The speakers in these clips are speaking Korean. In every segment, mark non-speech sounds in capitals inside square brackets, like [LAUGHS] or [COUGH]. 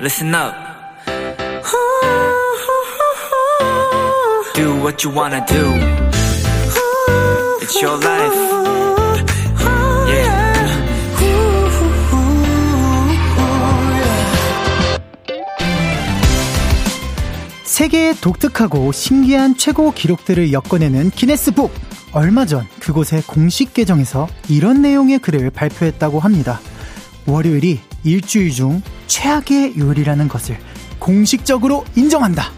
listen up. Do what you wanna do. It's your life. Yeah. 세계의 독특하고 신기한 최고 기록들을 엮어내는 기네스북. 얼마 전 그곳의 공식 계정에서 이런 내용의 글을 발표했다고 합니다. 월요일이 일주일 중 최악의 요일이라는 것을 공식적으로 인정한다.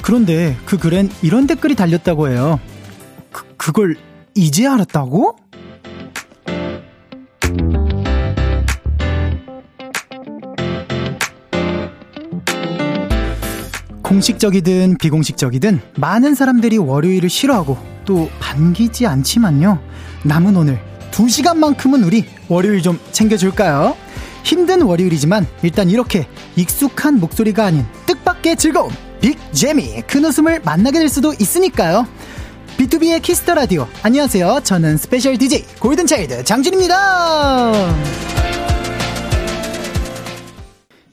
그런데 그 글엔 이런 댓글이 달렸다고 해요. 그, 그걸 이제 알았다고? 공식적이든 비공식적이든 많은 사람들이 월요일을 싫어하고 또 반기지 않지만요. 남은 오늘 2시간만큼은 우리 월요일 좀 챙겨줄까요? 힘든 월요일이지만 일단 이렇게 익숙한 목소리가 아닌 뜻밖의 즐거움, 빅재미, 큰 웃음을 만나게 될 수도 있으니까요. BTOB의 키스 더 라디오. 안녕하세요. 저는 스페셜 DJ 골든차일드 장준입니다.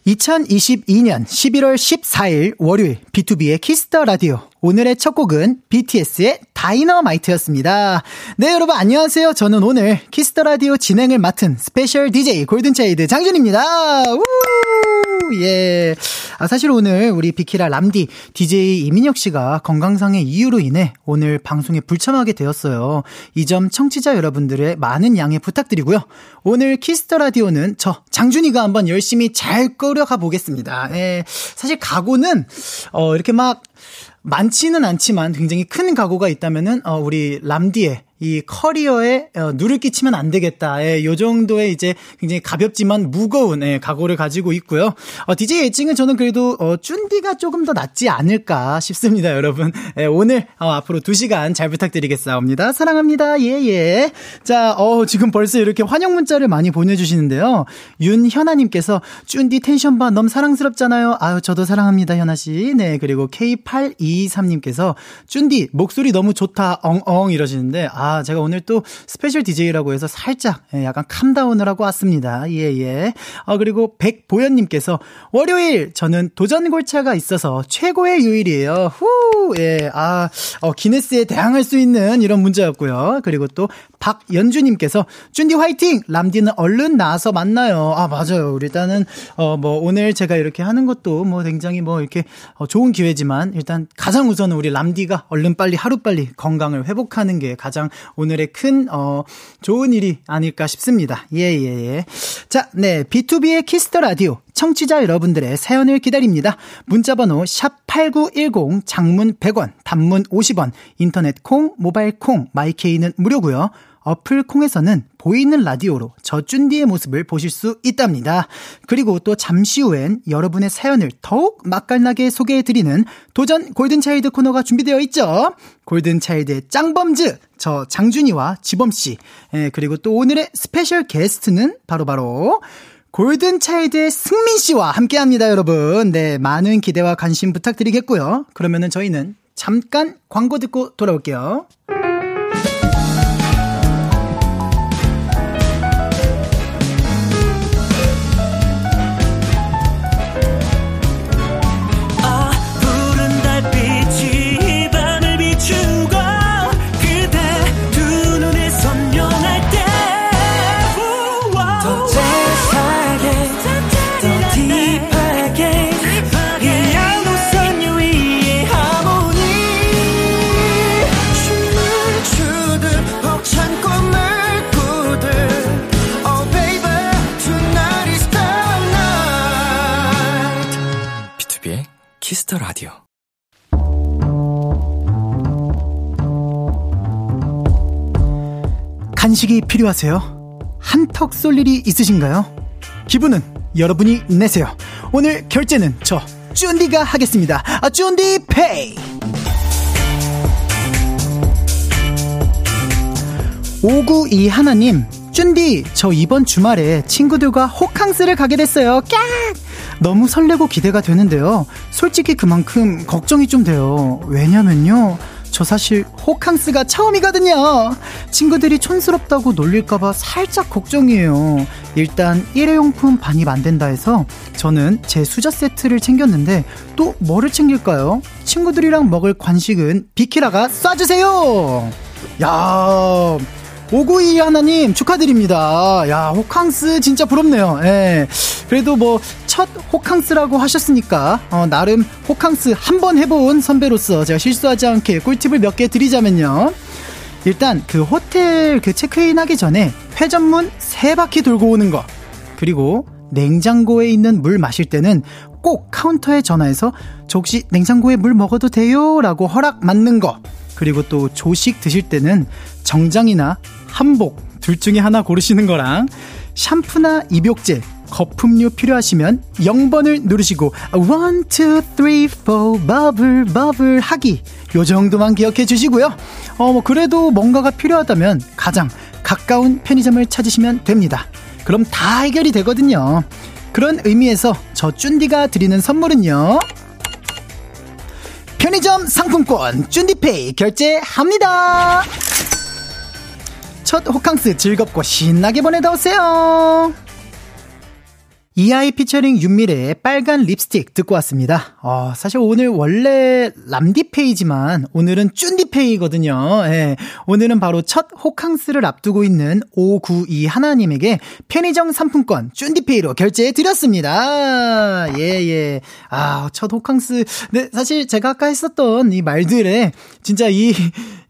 2022년 11월 14일 월요일 BTOB의 키스 더 라디오. 오늘의 첫 곡은 BTS의 다이너마이트였습니다. 네, 여러분 안녕하세요. 저는 오늘 키스 더 라디오 진행을 맡은 스페셜 DJ 골든차일드 장준입니다. 우! 예. 아, 사실 오늘 우리 비키라 람디 DJ 이민혁 씨가 건강상의 이유로 인해 오늘 방송에 불참하게 되었어요. 이 점 청취자 여러분들의 많은 양해 부탁드리고요. 오늘 키스 더 라디오는 저 장준이가 한번 열심히 잘 끌어가 보겠습니다. 예. 사실 각오는 어 이렇게 막 많지는 않지만 굉장히 큰 각오가 있다면은 어 우리 람디의 이 커리어에 어, 누를 끼치면 안 되겠다. 예, 요 정도의 이제 굉장히 가볍지만 무거운 예, 각오를 가지고 있고요. 어, DJ 애칭은 저는 그래도 어, 쭌디가 조금 더 낫지 않을까 싶습니다, 여러분. 예, 오늘 어, 앞으로 2시간 잘 부탁드리겠사옵니다. 사랑합니다. 예, 예. 자, 어, 지금 벌써 이렇게 환영 문자를 많이 보내주시는데요. 윤현아님께서 쭌디 텐션 봐 너무 사랑스럽잖아요. 아유, 저도 사랑합니다, 현아씨. 네, 그리고 K8223님께서 쭌디 목소리 너무 좋다, 엉엉 이러시는데, 아, 제가 오늘 또 스페셜 DJ라고 해서 살짝 예, 약간 calm down을 하고 왔습니다. 예, 예. 어, 그리고 백보현님께서 월요일 저는 도전 골차가 있어서 최고의 요일이에요. 후, 예. 아, 어, 기네스에 대항할 수 있는 이런 문제였고요. 그리고 또 박연주님께서 쭌디 화이팅! 람디는 얼른 나와서 만나요. 아, 맞아요. 일단은, 어, 뭐, 오늘 제가 이렇게 하는 것도 뭐 굉장히 뭐 이렇게 어, 좋은 기회지만 일단 가장 우선은 우리 람디가 얼른 빨리 하루빨리 건강을 회복하는 게 가장 오늘의 큰, 어, 좋은 일이 아닐까 싶습니다. 예, 예, 예. 자, 네. BTOB의 키스 더 라디오. 청취자 여러분들의 사연을 기다립니다. 문자번호 샵8910 장문 100원, 단문 50원, 인터넷 콩, 모바일 콩, 마이케이는 무료고요. 어플 콩에서는 보이는 라디오로 저 쭌디의 모습을 보실 수 있답니다. 그리고 또 잠시 후엔 여러분의 사연을 더욱 맛깔나게 소개해드리는 도전 골든차일드 코너가 준비되어 있죠. 골든차일드의 짱범즈, 저 장준이와 지범씨, 예, 그리고 또 오늘의 스페셜 게스트는 바로바로 바로 골든차일드의 승민 씨와 함께 합니다, 여러분. 네, 많은 기대와 관심 부탁드리겠고요. 그러면은 저희는 잠깐 광고 듣고 돌아올게요. 간식이 필요하세요? 한턱 쏠 일이 있으신가요? 기분은 여러분이 내세요. 오늘 결제는 저 쭌디가 하겠습니다. 아, 쭌디 페이! 오구이 하나님, 쭌디, 저 이번 주말에 친구들과 호캉스를 가게 됐어요. 깍! 너무 설레고 기대가 되는데요. 솔직히 그만큼 걱정이 좀 돼요. 왜냐면요. 저 사실 호캉스가 처음이거든요. 친구들이 촌스럽다고 놀릴까봐 살짝 걱정이에요. 일단 일회용품 반입 안 된다 해서 저는 제 수저 세트를 챙겼는데 또 뭐를 챙길까요? 친구들이랑 먹을 관식은 비키라가 쏴주세요! 야 오구이 하나님 축하드립니다. 야, 호캉스 진짜 부럽네요. 예. 그래도 뭐, 첫 호캉스라고 하셨으니까, 어, 나름 호캉스 한 번 해본 선배로서 제가 실수하지 않게 꿀팁을 몇 개 드리자면요. 일단 그 호텔 그 체크인 하기 전에 회전문 세 바퀴 돌고 오는 거. 그리고 냉장고에 있는 물 마실 때는 꼭 카운터에 전화해서 저 혹시 냉장고에 물 먹어도 돼요? 라고 허락 맞는 거. 그리고 또 조식 드실 때는 정장이나 한복 둘 중에 하나 고르시는 거랑 샴푸나 입욕제 거품류 필요하시면 0번을 누르시고 1, 2, 3, 4 버블 버블 하기. 요 정도만 기억해 주시고요. 어, 뭐 그래도 뭔가가 필요하다면 가장 가까운 편의점을 찾으시면 됩니다. 그럼 다 해결이 되거든요. 그런 의미에서 저 쭌디가 드리는 선물은요 편의점 상품권 쭌디페이 결제합니다 첫 호캉스 즐겁고 신나게 보내다 오세요. 이아이 피처링 윤미래의 빨간 립스틱 듣고 왔습니다. 어, 사실 오늘 원래 람디페이지만 오늘은 쭌디페이거든요. 예, 오늘은 바로 첫 호캉스를 앞두고 있는 592 하나님에게 편의점 상품권 쭌디페이로 결제해 드렸습니다. 예, 예. 아, 첫 호캉스. 네, 사실 제가 아까 했었던 이 말들에 진짜 이,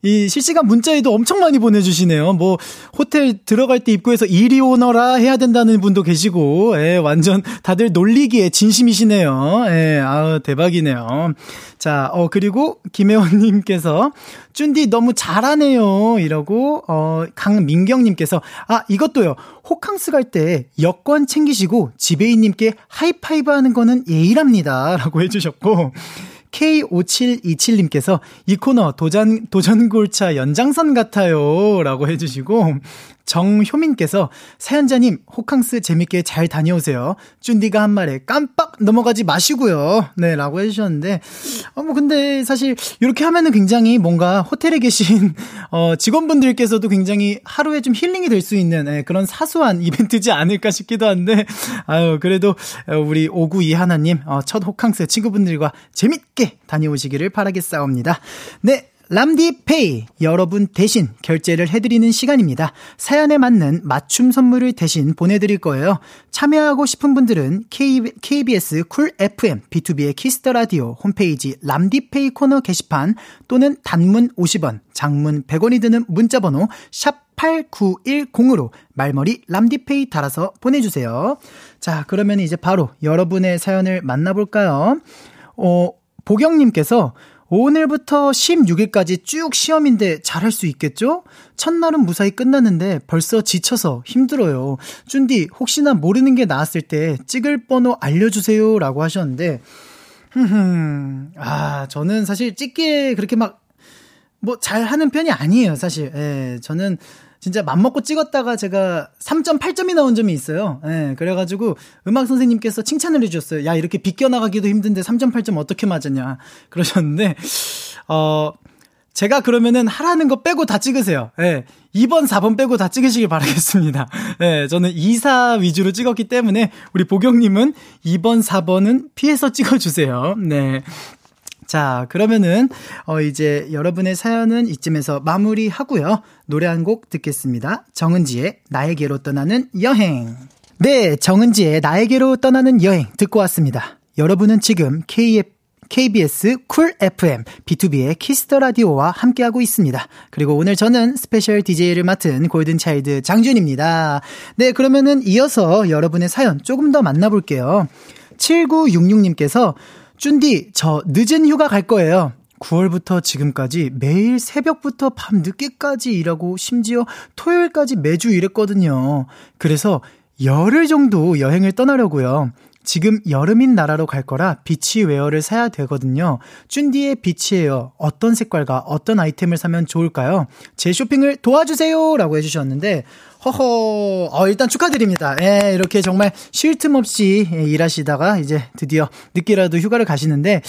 이 실시간 문자에도 엄청 많이 보내주시네요. 뭐, 호텔 들어갈 때 입구에서 이리 오너라 해야 된다는 분도 계시고, 예, 완전 다들 놀리기에 진심이시네요. 예, 아우, 대박이네요. 자, 어, 그리고 김혜원님께서, 쭌디 너무 잘하네요. 이러고, 어, 강민경님께서, 아, 이것도요. 호캉스 갈 때 여권 챙기시고 지배인님께 하이파이브 하는 거는 예의랍니다. 라고 해주셨고, K5727님께서 이 코너 도전, 도전골차 연장선 같아요. 라고 해주시고, 정효민께서 사연자님 호캉스 재밌게 잘 다녀오세요. 쭌디가 한 말에 깜빡 넘어가지 마시고요. 네, 라고 해주셨는데 어, 뭐 근데 사실 이렇게 하면은 굉장히 뭔가 호텔에 계신 [LAUGHS] 어, 직원분들께서도 굉장히 하루에 좀 힐링이 될 수 있는 네, 그런 사소한 이벤트지 않을까 싶기도 한데 아유 그래도 우리 오구 이 하나님 어, 첫 호캉스 친구분들과 재밌게 다녀오시기를 바라겠사옵니다. 네, 람디페이 여러분 대신 결제를 해드리는 시간입니다. 사연에 맞는 맞춤 선물을 대신 보내드릴 거예요. 참여하고 싶은 분들은 K, KBS Cool FM 비투비의 Kiss the Radio 홈페이지 람디페이 코너 게시판 또는 단문 50원, 장문 100원이 드는 문자번호 샵 8910으로 말머리 람디페이 달아서 보내주세요. 자, 그러면 이제 바로 여러분의 사연을 만나볼까요? 어, 보경님께서 오늘부터 16일까지 쭉 시험인데 잘할 수 있겠죠? 첫날은 무사히 끝났는데 벌써 지쳐서 힘들어요. 쭌디, 혹시나 모르는 게 나왔을 때 찍을 번호 알려주세요. 라고 하셨는데, 흠흠, 아, 저는 사실 찍기에 그렇게 막, 뭐, 잘 하는 편이 아니에요, 사실. 예, 저는 진짜 맘먹고 찍었다가 제가 3.8점이 나온 점이 있어요. 예, 그래가지고 음악 선생님께서 칭찬을 해주셨어요. 야, 이렇게 비껴나가기도 힘든데 3.8점 어떻게 맞았냐. [LAUGHS] 그러셨는데, 어, 제가 그러면은 하라는 거 빼고 다 찍으세요. 예. 2번, 4번 빼고 다 찍으시길 바라겠습니다. [LAUGHS] 예, 저는 2, 4 위주로 찍었기 때문에 우리 보경님은 2번, 4번은 피해서 찍어주세요. 네. 자, 그러면은, 어, 이제 여러분의 사연은 이쯤에서 마무리 하고요. 노래 한 곡 듣겠습니다. 정은지의 나에게로 떠나는 여행. 네, 정은지의 나에게로 떠나는 여행 듣고 왔습니다. 여러분은 지금 KF KBS 쿨 FM B2B의 키스터 라디오와 함께하고 있습니다. 그리고 오늘 저는 스페셜 DJ를 맡은 골든 차일드 장준입니다. 네, 그러면은 이어서 여러분의 사연 조금 더 만나볼게요. 7966님께서 쭌디, 저 늦은 휴가 갈 거예요. 9월부터 지금까지 매일 새벽부터 밤 늦게까지 일하고 심지어 토요일까지 매주 일했거든요. 그래서 열흘 정도 여행을 떠나려고요. 지금 여름인 나라로 갈 거라 비치 웨어를 사야 되거든요. 쭌디의 비치웨어 어떤 색깔과 어떤 아이템을 사면 좋을까요? 제 쇼핑을 도와주세요! 라고 해주셨는데, 허허, 어, 일단 축하드립니다. 예, 이렇게 정말 쉴 틈 없이 일하시다가 이제 드디어 늦게라도 휴가를 가시는데,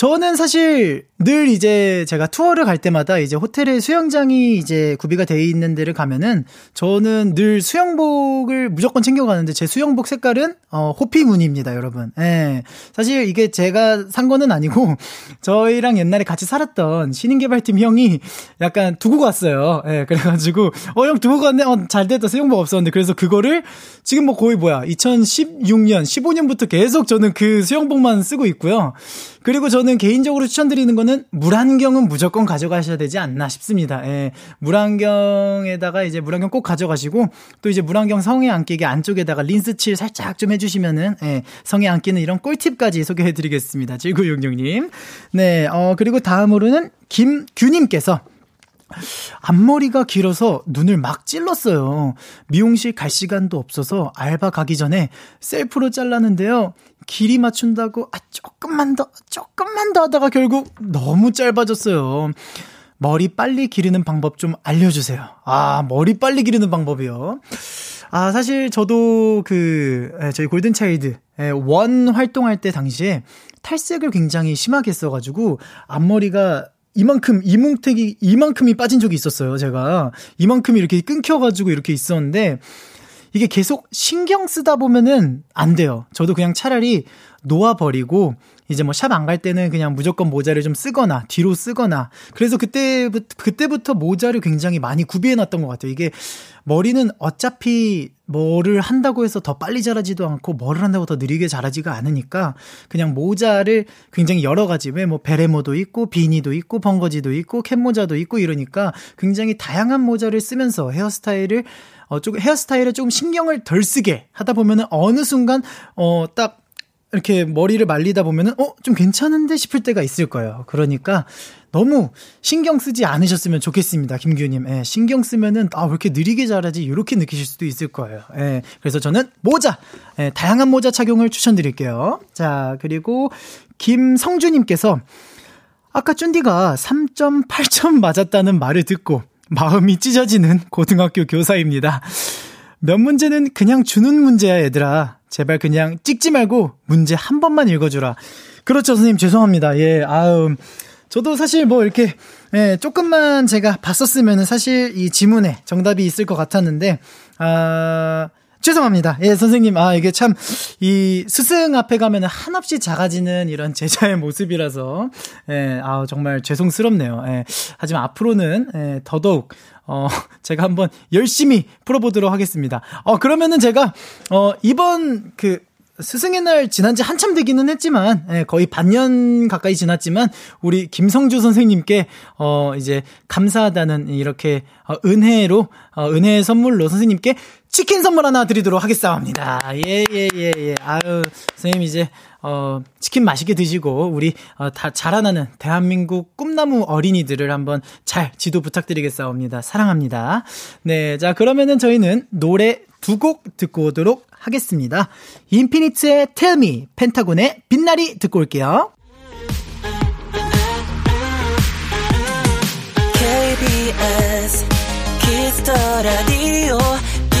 저는 사실 늘 이제 제가 투어를 갈 때마다 이제 호텔에 수영장이 이제 구비가 돼 있는 데를 가면은 저는 늘 수영복을 무조건 챙겨가는데 제 수영복 색깔은 어, 호피무늬입니다, 여러분. 예. 사실 이게 제가 산 거는 아니고 [LAUGHS] 저희랑 옛날에 같이 살았던 신인개발팀 형이 약간 두고 갔어요. 예. 그래가지고 어, 형 두고 갔네? 어, 잘 됐다. 수영복 없었는데. 그래서 그거를 지금 뭐 거의 뭐야. 2016년, 15년부터 계속 저는 그 수영복만 쓰고 있고요. 그리고 저는 개인적으로 추천드리는 거는 물안경은 무조건 가져가셔야 되지 않나 싶습니다. 예. 물안경에다가 이제 물안경 꼭 가져가시고 또 이제 물안경 성에 안 끼게 안쪽에다가 린스 칠 살짝 좀 해주시면은 예. 성에 안 끼는 이런 꿀팁까지 소개해드리겠습니다. 7966님. 네. 어 그리고 다음으로는 김규님께서 앞머리가 길어서 눈을 막 찔렀어요. 미용실 갈 시간도 없어서 알바 가기 전에 셀프로 잘랐는데요. 길이 맞춘다고 아 조금만 더 조금만 더 하다가 결국 너무 짧아졌어요. 머리 빨리 기르는 방법 좀 알려주세요. 아 머리 빨리 기르는 방법이요. 아 사실 저도 그 저희 골든 차일드 원 활동할 때 당시에 탈색을 굉장히 심하게 했어가지고 앞머리가 이만큼 이뭉택이 이만큼이 빠진 적이 있었어요. 제가 이만큼이 이렇게 끊겨가지고 이렇게 있었는데 이게 계속 신경 쓰다 보면은 안 돼요. 저도 그냥 차라리 놓아버리고 이제 뭐 샵 안 갈 때는 그냥 무조건 모자를 좀 쓰거나 뒤로 쓰거나 그래서 그때부터 그때부터 모자를 굉장히 많이 구비해 놨던 것 같아요. 이게 머리는 어차피 뭐를 한다고 해서 더 빨리 자라지도 않고 뭐를 한다고 더 느리게 자라지가 않으니까 그냥 모자를 굉장히 여러 가지 왜 뭐 베레모도 있고 비니도 있고 벙거지도 있고 캡모자도 있고 이러니까 굉장히 다양한 모자를 쓰면서 헤어스타일을 어, 조금 헤어스타일에 조금 신경을 덜 쓰게 하다 보면은 어느 순간 어, 딱 이렇게 머리를 말리다 보면은 어, 좀 괜찮은데 싶을 때가 있을 거예요. 그러니까 너무 신경 쓰지 않으셨으면 좋겠습니다. 김규님. 예, 신경 쓰면은, 아, 왜 이렇게 느리게 자라지? 이렇게 느끼실 수도 있을 거예요. 예, 그래서 저는 모자, 예, 다양한 모자 착용을 추천드릴게요. 자, 그리고 김성주님께서 아까 쫀디가 3.8점 맞았다는 말을 듣고 마음이 찢어지는 고등학교 교사입니다. 몇 문제는 그냥 주는 문제야, 얘들아. 제발 그냥 찍지 말고 문제 한 번만 읽어주라. 그렇죠, 선생님. 죄송합니다. 예, 아음. 저도 사실 뭐 이렇게, 예, 조금만 제가 봤었으면은 사실 이 지문에 정답이 있을 것 같았는데, 아, 죄송합니다. 예, 선생님. 아, 이게 참, 이 스승 앞에 가면 한없이 작아지는 이런 제자의 모습이라서, 예, 아, 정말 죄송스럽네요. 예, 하지만 앞으로는, 예, 더더욱, 어, [LAUGHS] 제가 한번 열심히 풀어보도록 하겠습니다. 어, 그러면은 제가, 어, 이번 그, 스승의 날 지난 지 한참 되기는 했지만, 예, 거의 반년 가까이 지났지만, 우리 김성주 선생님께, 어, 이제, 감사하다는 이렇게, 어, 은혜로, 어, 은혜의 선물로 선생님께 치킨 선물 하나 드리도록 하겠습니다. 예, 예, 예, 예. 아유, 선생님 이제, 어, 치킨 맛있게 드시고, 우리, 어, 다 자라나는 대한민국 꿈나무 어린이들을 한번 잘 지도 부탁드리겠습니다. 사랑합니다. 네, 자, 그러면은 저희는 노래 두 곡 듣고 오도록 하겠습니다. 인피니트의 Tell Me, 펜타곤의 빛나리 듣고 올게요. KBS Kiss the Radio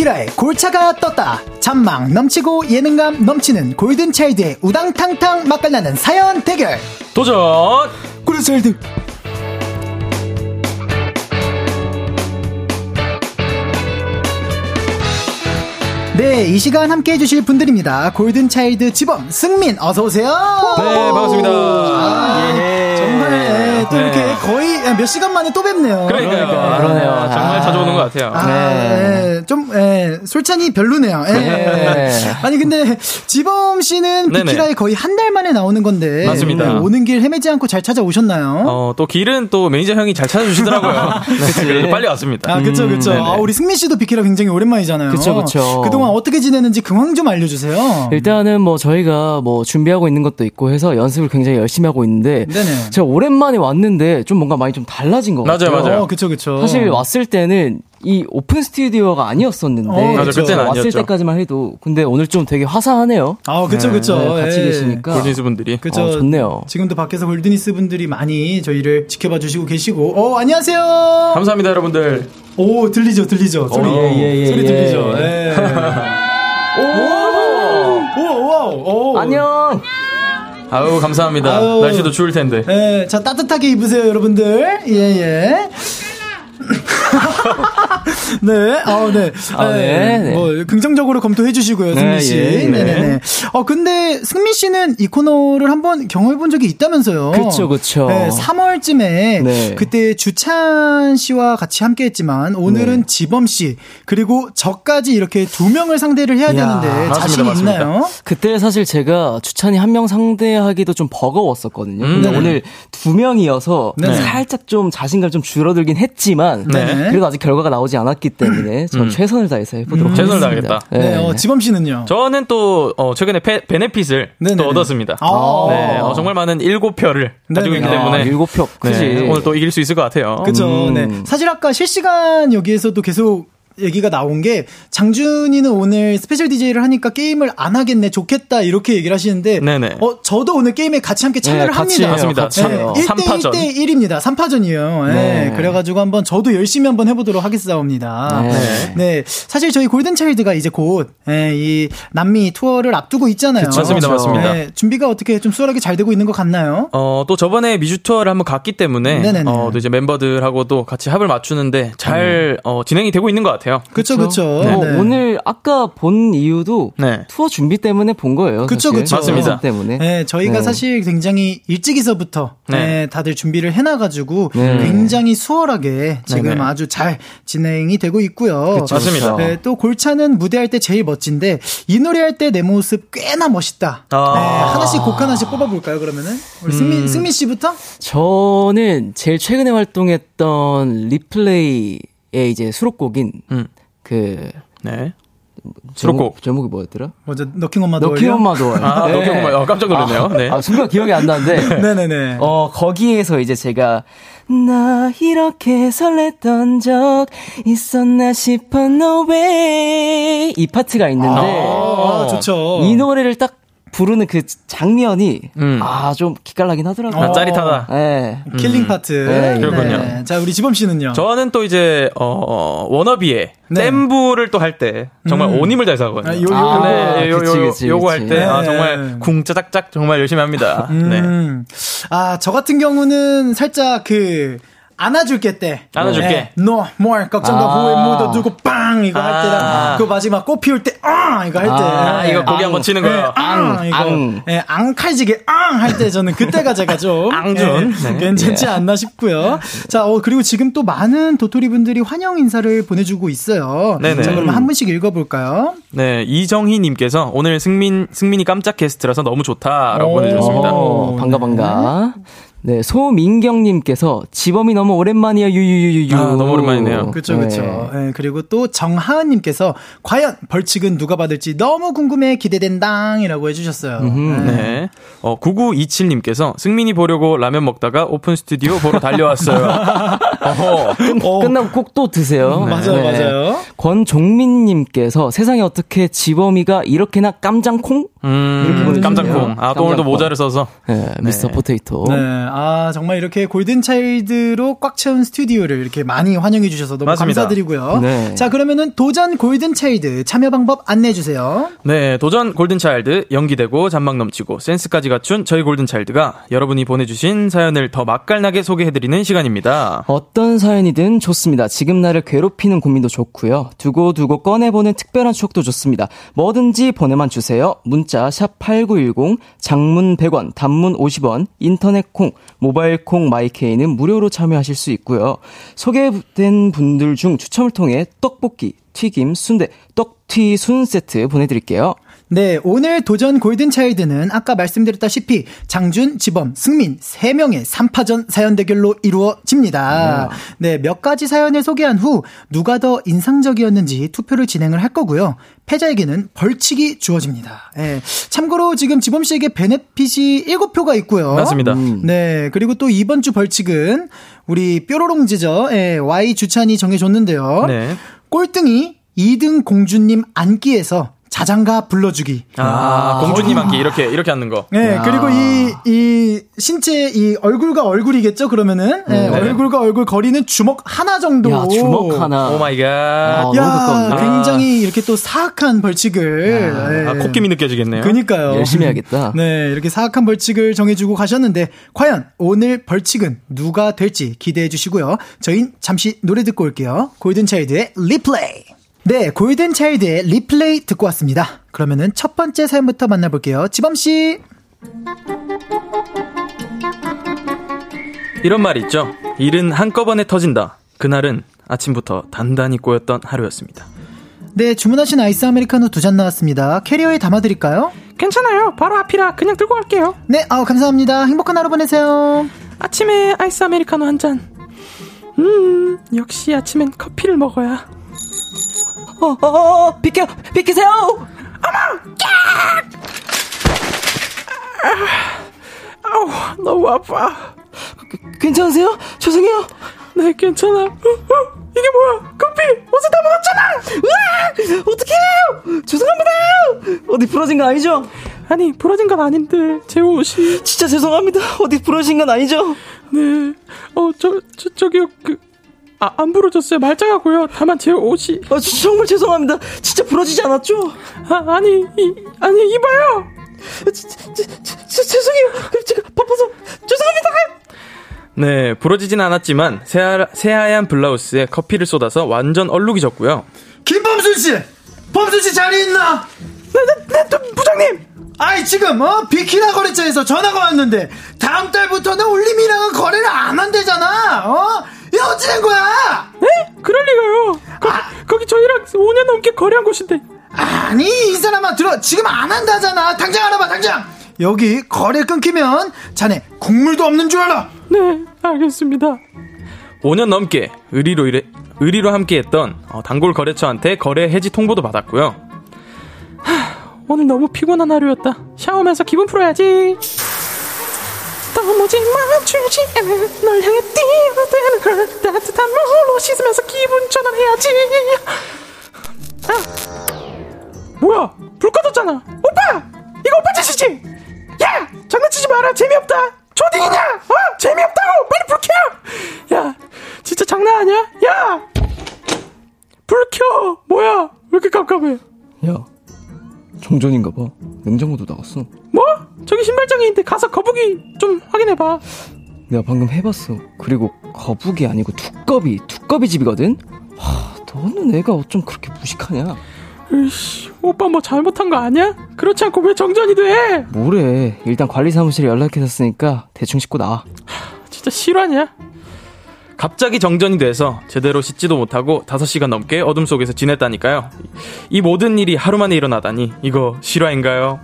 키라의 골차가 떴다. 잔망 넘치고 예능감 넘치는 골든차일드의 우당탕탕 맛깔나는 사연 대결. 도전! 골든차일드. 네, 이 시간 함께 해주실 분들입니다. 골든차일드 지범, 승민, 어서오세요. 네, 반갑습니다. 아, 예. 정말, 예, 또 네. 이렇게 거의 몇 시간 만에 또 뵙네요. 그러니까요. 그러니까, 그러네요. 정말 아. 자주 오는 것 같아요. 아, 네. 예, 좀, 예, 솔찬이 별로네요. 예. 네. [LAUGHS] 아니, 근데, 지범 씨는. 비키라에 거의 한 달 만에 나오는 건데. 맞습니다. 예, 오는 길 헤매지 않고 잘 찾아오셨나요? 어, 또 길은 또 매니저 형이 잘 찾아주시더라고요. [LAUGHS] 네, 그래서 빨리 왔습니다. 아, 그쵸, 그쵸. 네네. 아, 우리 승민 씨도 비키라 굉장히 오랜만이잖아요. 그쵸, 그쵸. 그동안 어떻게 지내는지 근황 좀 알려주세요. 일단은 뭐 저희가 뭐 준비하고 있는 것도 있고 해서 연습을 굉장히 열심히 하고 있는데 네네. 제가 오랜만에 왔는데 좀 뭔가 많이 좀 달라진 것 맞아요, 같아요. 맞아요. 어, 그쵸, 그쵸. 사실 왔을 때는 이 오픈 스튜디오가 아니었었는데 어, 맞아, 그때는 왔을 아니었죠. 때까지만 해도 근데 오늘 좀 되게 화사하네요. 아, 그쵸, 그쵸. 네, 같이 예. 계시니까 골든스 분들이. 그쵸. 어, 좋네요. 지금도 밖에서 골드니스 분들이 많이 저희를 지켜봐 주시고 계시고, 어, 안녕하세요! 감사합니다, 여러분들. 오, 들리죠, 들리죠. 소리, 어, 예, 예, 예, 소리 예. 들리죠. 예. [LAUGHS] 오, 오, 오, 오. 안녕. 아우, 감사합니다. 아유. 날씨도 추울 텐데. 예, 자, 따뜻하게 입으세요, 여러분들. 예, 예. [LAUGHS] 네, 어, 네. 아, 네, 네. 뭐, 긍정적으로 검토해 주시고요, 승민 네, 씨. 예, 네, 네. 네, 네. 어, 근데 승민 씨는 이 코너를 한번 경험해 본 적이 있다면서요? 그쵸, 그쵸. 네, 3월쯤에 네. 그때 주찬 씨와 같이 함께 했지만 오늘은 네. 지범 씨, 그리고 저까지 이렇게 두 명을 상대를 해야 되는데 맞습니다, 자신 맞습니다. 있나요? 그때 사실 제가 추찬이 한 명 상대하기도 좀 버거웠었거든요. 근데 음. 오늘 두 명이어서 네. 살짝 좀 자신감 좀 줄어들긴 했지만 네. 그래도 아직 결과가 나오지 않았기 때문에 전 최선을 다해서 해보도록 음. 최선을 하겠습니다. 다하겠다. 네, 어, 지범 씨는요? 저는 또, 어, 최근에 페, 베네핏을 네네네. 또 얻었습니다. 아. 네, 어, 정말 많은 일곱 표를 가지고 있기. 아, 때문에. 일곱 표 크지. 네, 오늘 또 이길 수 있을 것 같아요. 그죠. 음. 네. 사실 아까 실시간 여기에서도 계속 얘기가 나온 게 장준이는 오늘 스페셜 DJ를 하니까 게임을 안 하겠네 좋겠다 이렇게 얘기를 하시는데 네네. 어 저도 오늘 게임에 같이 함께 참여를 네, 같이 합니다. 맞습니다. 같이 참- 해요. 1대 삼파전. 1대 1입니다. 3파전이에요. 네. 네. 그래 가지고 한번 저도 열심히 한번 해 보도록 하겠사옵니다. 네. 네. 사실 저희 골든 차일드가 이제 곧, 예, 이 남미 투어를 앞두고 있잖아요. 그쵸. 맞습니다, 맞습니다. 네, 준비가 어떻게 좀 수월하게 잘 되고 있는 것 같나요? 어, 또 저번에 미주 투어를 한번 갔기 때문에, 네네네. 어, 또 이제 멤버들하고도 같이 합을 맞추는데 잘, 어, 진행이 되고 있는 것 같아요. 그쵸, 그쵸. 어, 네. 오늘 아까 본 이유도 네. 투어 준비 때문에 본 거예요. 그쵸, 사실. 그쵸. 맞습니다. 때문에. 네, 저희가 네. 사실 굉장히 일찍에서부터 네. 네, 다들 준비를 해놔가지고 네. 굉장히 수월하게 지금 네네. 아주 잘 진행이 되고 있고요. 그쵸, 맞습니다. 그쵸. 네, 또 골차는 무대할 때 제일 멋진데 이 노래 할 때 내 모습 꽤나 멋있다. 아. 네, 하나씩 곡 하나씩 뽑아볼까요? 그러면은 우리 승민 승민 씨부터. 저는 제일 최근에 활동했던 리플레이의 이제 수록곡인 음. 그 네. 제목, 수록곡. 제목 이 뭐였더라? 먼저 너킹 엄마도 너키 엄마도 아, 너키 엄마. 어, 깜짝 놀랐네요. 네. 아, 순간 기억이 안 나는데 네네네. [LAUGHS] 어, 거기에서 이제 제가 나 이렇게 설렜던 적 있었나 싶어 no way 이 파트가 있는데 아, 좋죠. 이 노래를 딱 부르는 그 장면이 음. 아좀 기깔나긴 하더라고요. 아, 짜릿하다. 네. killing part. 네, 그렇군요. 자, 우리 지범 씨는요. 저는 또 이제, 어, 워너비의 네. 댄브를 또 할 때, 정말 음. 온 힘을 다해서 하거든요. 아, 요, 요, 아, 네, 요, 그치, 요, 그치, 요거 그치. 할 때, 아, 네. 정말, 궁짜작작 정말 열심히 합니다. 네. 음. 아, 저 같은 경우는 살짝 그, 안아줄게 때. 안아줄게. 네. No more. 걱정과 아. 후회 묻어두고 빵! 이거 할 아. 때랑, 그 마지막 꽃 피울 때, 아! 이거 할 때. 아, 이거 고기 앙. 한번 치는 네, 거예요. 앙! 앙, 이거. 앙. 예, 앙칼지게, 앙! 할 때 저는 그때가 제가 좀. [LAUGHS] 앙준. 예, 네. 괜찮지 않나 싶고요. 자, 어, 그리고 지금 또 많은 도토리 분들이 환영 인사를 보내주고 있어요. 네네. 자, 그러면 한 분씩 읽어볼까요? 네, 이정희님께서 오늘 승민, 승민이 깜짝 게스트라서 너무 좋다라고 오. 보내주셨습니다. 어, 반가 반가. 네, 소민경님께서 지범이 너무 오랜만이야 유유유유유. 아, 너무 오랜만이네요. 그쵸, 그쵸. 예, 그리고 또 정하은님께서 과연 벌칙은 누가 받을지 너무 궁금해 기대된당이라고 해주셨어요. 네. 네. 어, 9927님께서 승민이 보려고 라면 먹다가 오픈 스튜디오 보러 달려왔어요. [LAUGHS] 어허. 어, 끝나고 꼭 또 드세요. 음, 맞아요, 네. 맞아요. 권종민님께서 세상에 어떻게 지범이가 이렇게나 깜장콩? 음, 깜짝콩. 아, 또 오늘도. 모자를 써서. 네, Mr. Potato. 네, 아 정말 이렇게 골든 차일드로 꽉 채운 스튜디오를 이렇게 많이 환영해 주셔서 너무 맞습니다. 감사드리고요. 네. 자 그러면은 도전 골든 차일드 참여 방법 안내해 주세요. 네, 도전 골든차일드, 연기되고 잔망 넘치고 센스까지 갖춘 저희 골든차일드가 여러분이 보내주신 사연을 더 맛깔나게 소개해드리는 시간입니다. 어떤 사연이든 좋습니다. 지금 나를 괴롭히는 고민도 좋고요. 두고두고 꺼내보는 특별한 추억도 좋습니다. 뭐든지 보내만 주세요. 문자 샵 8910, 장문 100원, 단문 50원, 인터넷 콩, 모바일 콩 마이케이는 무료로 참여하실 수 있고요. 소개된 분들 중 추첨을 통해 떡볶이, 튀김, 순대, 떡튀 순 세트 보내드릴게요. 네, 오늘 도전 골든차일드는 아까 말씀드렸다시피 장준, 지범, 승민 3명의 3파전 사연 대결로 이루어집니다. 네, 몇 가지 사연을 소개한 후 누가 더 인상적이었는지 투표를 진행을 할 거고요. 패자에게는 벌칙이 주어집니다. 예. 참고로 지금 지범 씨에게 베네핏이 7표가 있고요. 맞습니다. 네, 그리고 또 이번 주 벌칙은 우리 뾰로롱지죠. 예, Y 주찬이 정해줬는데요. 네. 꼴등이 2등 공주님 안기해서 자장가 불러주기. 아, 공주님 안기 이렇게 이렇게 안는 거. 네, 그리고 이, 이, 신체, 이 얼굴과 얼굴이겠죠, 그러면은? 네, 얼굴과 얼굴 거리는 주먹 하나 정도. 야, 주먹 하나. Oh my god. 아, 야. 굉장히 이렇게 또 사악한 벌칙을. 네. 아, 콧김이 느껴지겠네요. 그니까요. 열심히 해야겠다. [LAUGHS] 네, 이렇게 사악한 벌칙을 정해주고 가셨는데, 과연 오늘 벌칙은 누가 될지 기대해 주시고요. 저희는 잠시 노래 듣고 올게요. 골든차일드의 리플레이. 네, 골든 차일드의 리플레이 듣고 왔습니다. 그러면은 첫 번째 사연부터 만나볼게요. 지범 씨. 이런 말 있죠. 일은 한꺼번에 터진다. 그날은 아침부터 단단히 꼬였던 하루였습니다. 네, 주문하신 아이스 아메리카노 두 잔 나왔습니다. 캐리어에 담아드릴까요? 괜찮아요. 바로 앞이라 그냥 들고 갈게요. 네, 아 감사합니다. 행복한 하루 보내세요. 아침에 아이스 아메리카노 한 잔. 음, 역시 아침엔 커피를 먹어야. 어, 어, 어, 비켜, 비키세요! 아우, 너무 아파. 괜찮으세요? 죄송해요. 네, 괜찮아. 어, 어, 이게 뭐야? 커피! 옷에 다 묻었잖아! 으아! 어떡해요! 죄송합니다! 어디 부러진 거 아니죠? 아니, 부러진 건 아닌데, 제 옷이. 진짜 죄송합니다. 어디 부러진 건 아니죠? 네. 어, 저, 저, 저기요, 그, 아, 안 부러졌어요. 말짱하고요. 다만 제 옷이. 아, 저- 정말 죄송합니다. 진짜 부러지지 않았죠? 아, 아니, 이, 아니, 이봐요! 아, 지- 지- 지- 지- 죄송해요. 제가 바빠서 죄송합니다. 네, 부러지진 않았지만, 새하, 새하얀 블라우스에 커피를 쏟아서 완전 얼룩이 졌고요. 김범순 씨! 범순 씨 자리 있나? 네, 네, 네, 부장님! 아이 지금 어 비키나 거래처에서 전화가 왔는데 다음 달부터는 울림이랑은 거래를 안 한대잖아. 어? 이거 어찌 된 거야? 네? 그럴 리가요. 거, 거기 저희랑 5년 넘게 거래한 곳인데. 아니 이 사람아 들어 지금 안 한다잖아. 당장 알아봐 당장. 여기 거래 끊기면 자네 국물도 없는 줄 알아. 네, 알겠습니다. 5년 넘게 의리로 일해, 의리로 함께했던 어, 단골 거래처한테 거래 해지 통보도 받았고요. 하, 오늘 너무 피곤한 하루였다. 샤워하면서 기분 풀어야지. 떠오지 멈추지 않아 널 향해 뛰어드는 걸 따뜻한 물로 씻으면서 기분 전환해야지. 아, 뭐야? 불 꺼졌잖아. 오빠! 이거 오빠 짓이지? 야! 장난치지 마라. 재미없다. 초딩이냐? 어? 재미없다고! 빨리 불 켜! 야, 진짜 장난 아니야? 야! 불 켜! 뭐야? 왜 이렇게 깜깜해? 야, 정전인가 봐. 냉장고도 나갔어. 뭐? 저기 신발장에 있는데 가서 거북이 좀 확인해봐. 내가 방금 해봤어. 그리고 거북이 아니고 두꺼비, 두꺼비 집이거든? 하, 너는 애가 어쩜 그렇게 무식하냐? 으이씨, 오빠 뭐 잘못한 거 아니야? 그렇지 않고 왜 정전이 돼? 뭐래. 일단 관리사무실에 연락해뒀으니까 대충 씻고 나와. 진짜 실화냐? 갑자기 정전이 돼서 제대로 씻지도 못하고 5시간 넘게 어둠 속에서 지냈다니까요. 이 모든 일이 하루 만에 일어나다니 이거 실화인가요?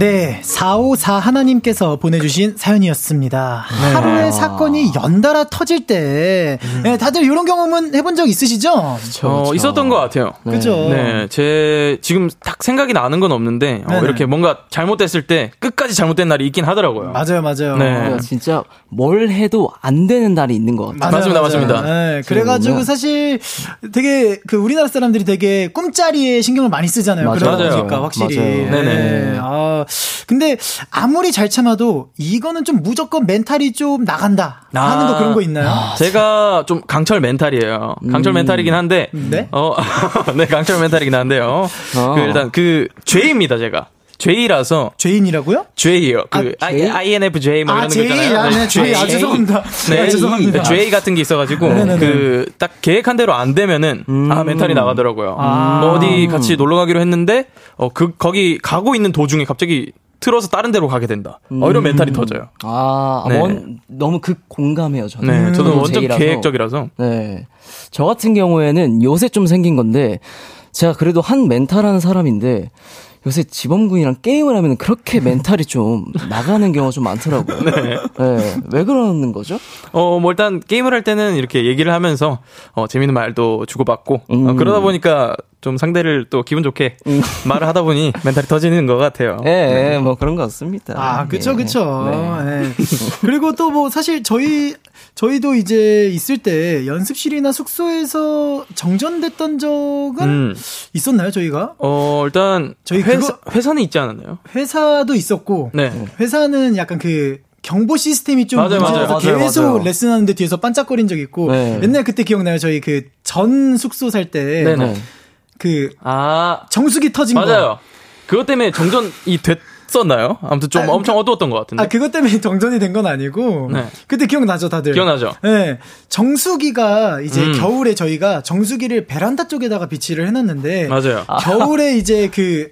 네, 454 하나님께서 보내주신 사연이었습니다. 하루에 사건이 연달아 터질 때, 네, 다들 이런 경험은 해본 적 있으시죠? 어, 있었던 것 같아요. 그죠? 네, 제 지금 딱 생각이 나는 건 없는데 어, 네네. 이렇게 뭔가 잘못됐을 때 끝까지 잘못된 날이 있긴 하더라고요. 맞아요, 맞아요. 네. 내가 진짜 뭘 해도 안 되는 날이 있는 것 같아. 맞습니다, 맞습니다. 네, 그래가지고 보면. 사실 되게 그 우리나라 사람들이 되게 꿈자리에 신경을 많이 쓰잖아요. 맞아요. 그러다 맞아요. 보니까 확실히. 맞아요. 네네. 네. 아, 근데 아무리 잘 참아도 이거는 좀 무조건 멘탈이 좀 나간다 하는 거 아. 그런 거 있나요? 제가 좀 강철 멘탈이에요. 강철 멘탈이긴 한데, 네? 어, [LAUGHS] 네, 강철 멘탈이긴 한데요. 어. 그 일단 그 죄입니다, 제가. J이라서 죄인이라고요? J예요. 그 아, I, J? INFJ 뭐 아, 이런 거 J인. 있잖아요. 아, 네, J. 아, J. 죄송합니다. 네, 아, 죄송합니다. J 같은 게 있어가지고 네네네. 그 딱 계획한 대로 안 되면은 아 멘탈이 나가더라고요. 뭐 어디 같이 놀러 가기로 했는데 어그 거기 가고 있는 도중에 갑자기 틀어서 다른 데로 가게 된다. 어, 이런 멘탈이 터져요. 아, 네. 원, 너무 극 공감해요, 저는. 네, 저도 완전. 계획적이라서. 네. 저 같은 경우에는 요새 좀 생긴 건데, 제가 그래도 한 멘탈 하는 사람인데, 요새 지범군이랑 게임을 하면 그렇게 [LAUGHS] 멘탈이 좀 나가는 경우가 좀 많더라고요. 네. 왜 그러는 거죠? 어, 뭐 일단 게임을 할 때는 이렇게 얘기를 하면서 어, 재밌는 말도 주고받고 음. 어, 그러다 보니까 좀 상대를 또 기분 좋게 말을 하다 보니 [LAUGHS] 멘탈이 터지는 것 같아요. 예, 예, 뭐 그런 것 같습니다. 아, 그쵸, 예. 그쵸. 네. 예. [LAUGHS] 그리고 또 뭐 사실 저희, 저희도 이제 있을 때 연습실이나 숙소에서 정전됐던 적은 음. 있었나요, 저희가? 어, 일단 저희 회사, 그거- 회사는 있지 않았나요? 회사도 있었고, 네. 회사는 약간 그, 경보 시스템이 좀 맞아요, 문제라서 맞아요. 계속 맞아요, 맞아요. 레슨하는데 뒤에서 반짝거린 적 있고 네. 옛날 그때 기억나요 저희 그 전 숙소 살 때 그 아, 정수기 터진 거 맞아요. 그것 때문에 정전이 됐었나요? 아무튼 좀 아, 엄청 어두웠던 것 같은데. 아, 그것 때문에 정전이 된 건 아니고. 네. 그때 기억나죠, 다들? 기억나죠? 네. 정수기가 이제 음. 겨울에 저희가 정수기를 베란다 쪽에다가 비치를 해놨는데. 맞아요. [LAUGHS] 겨울에 이제 그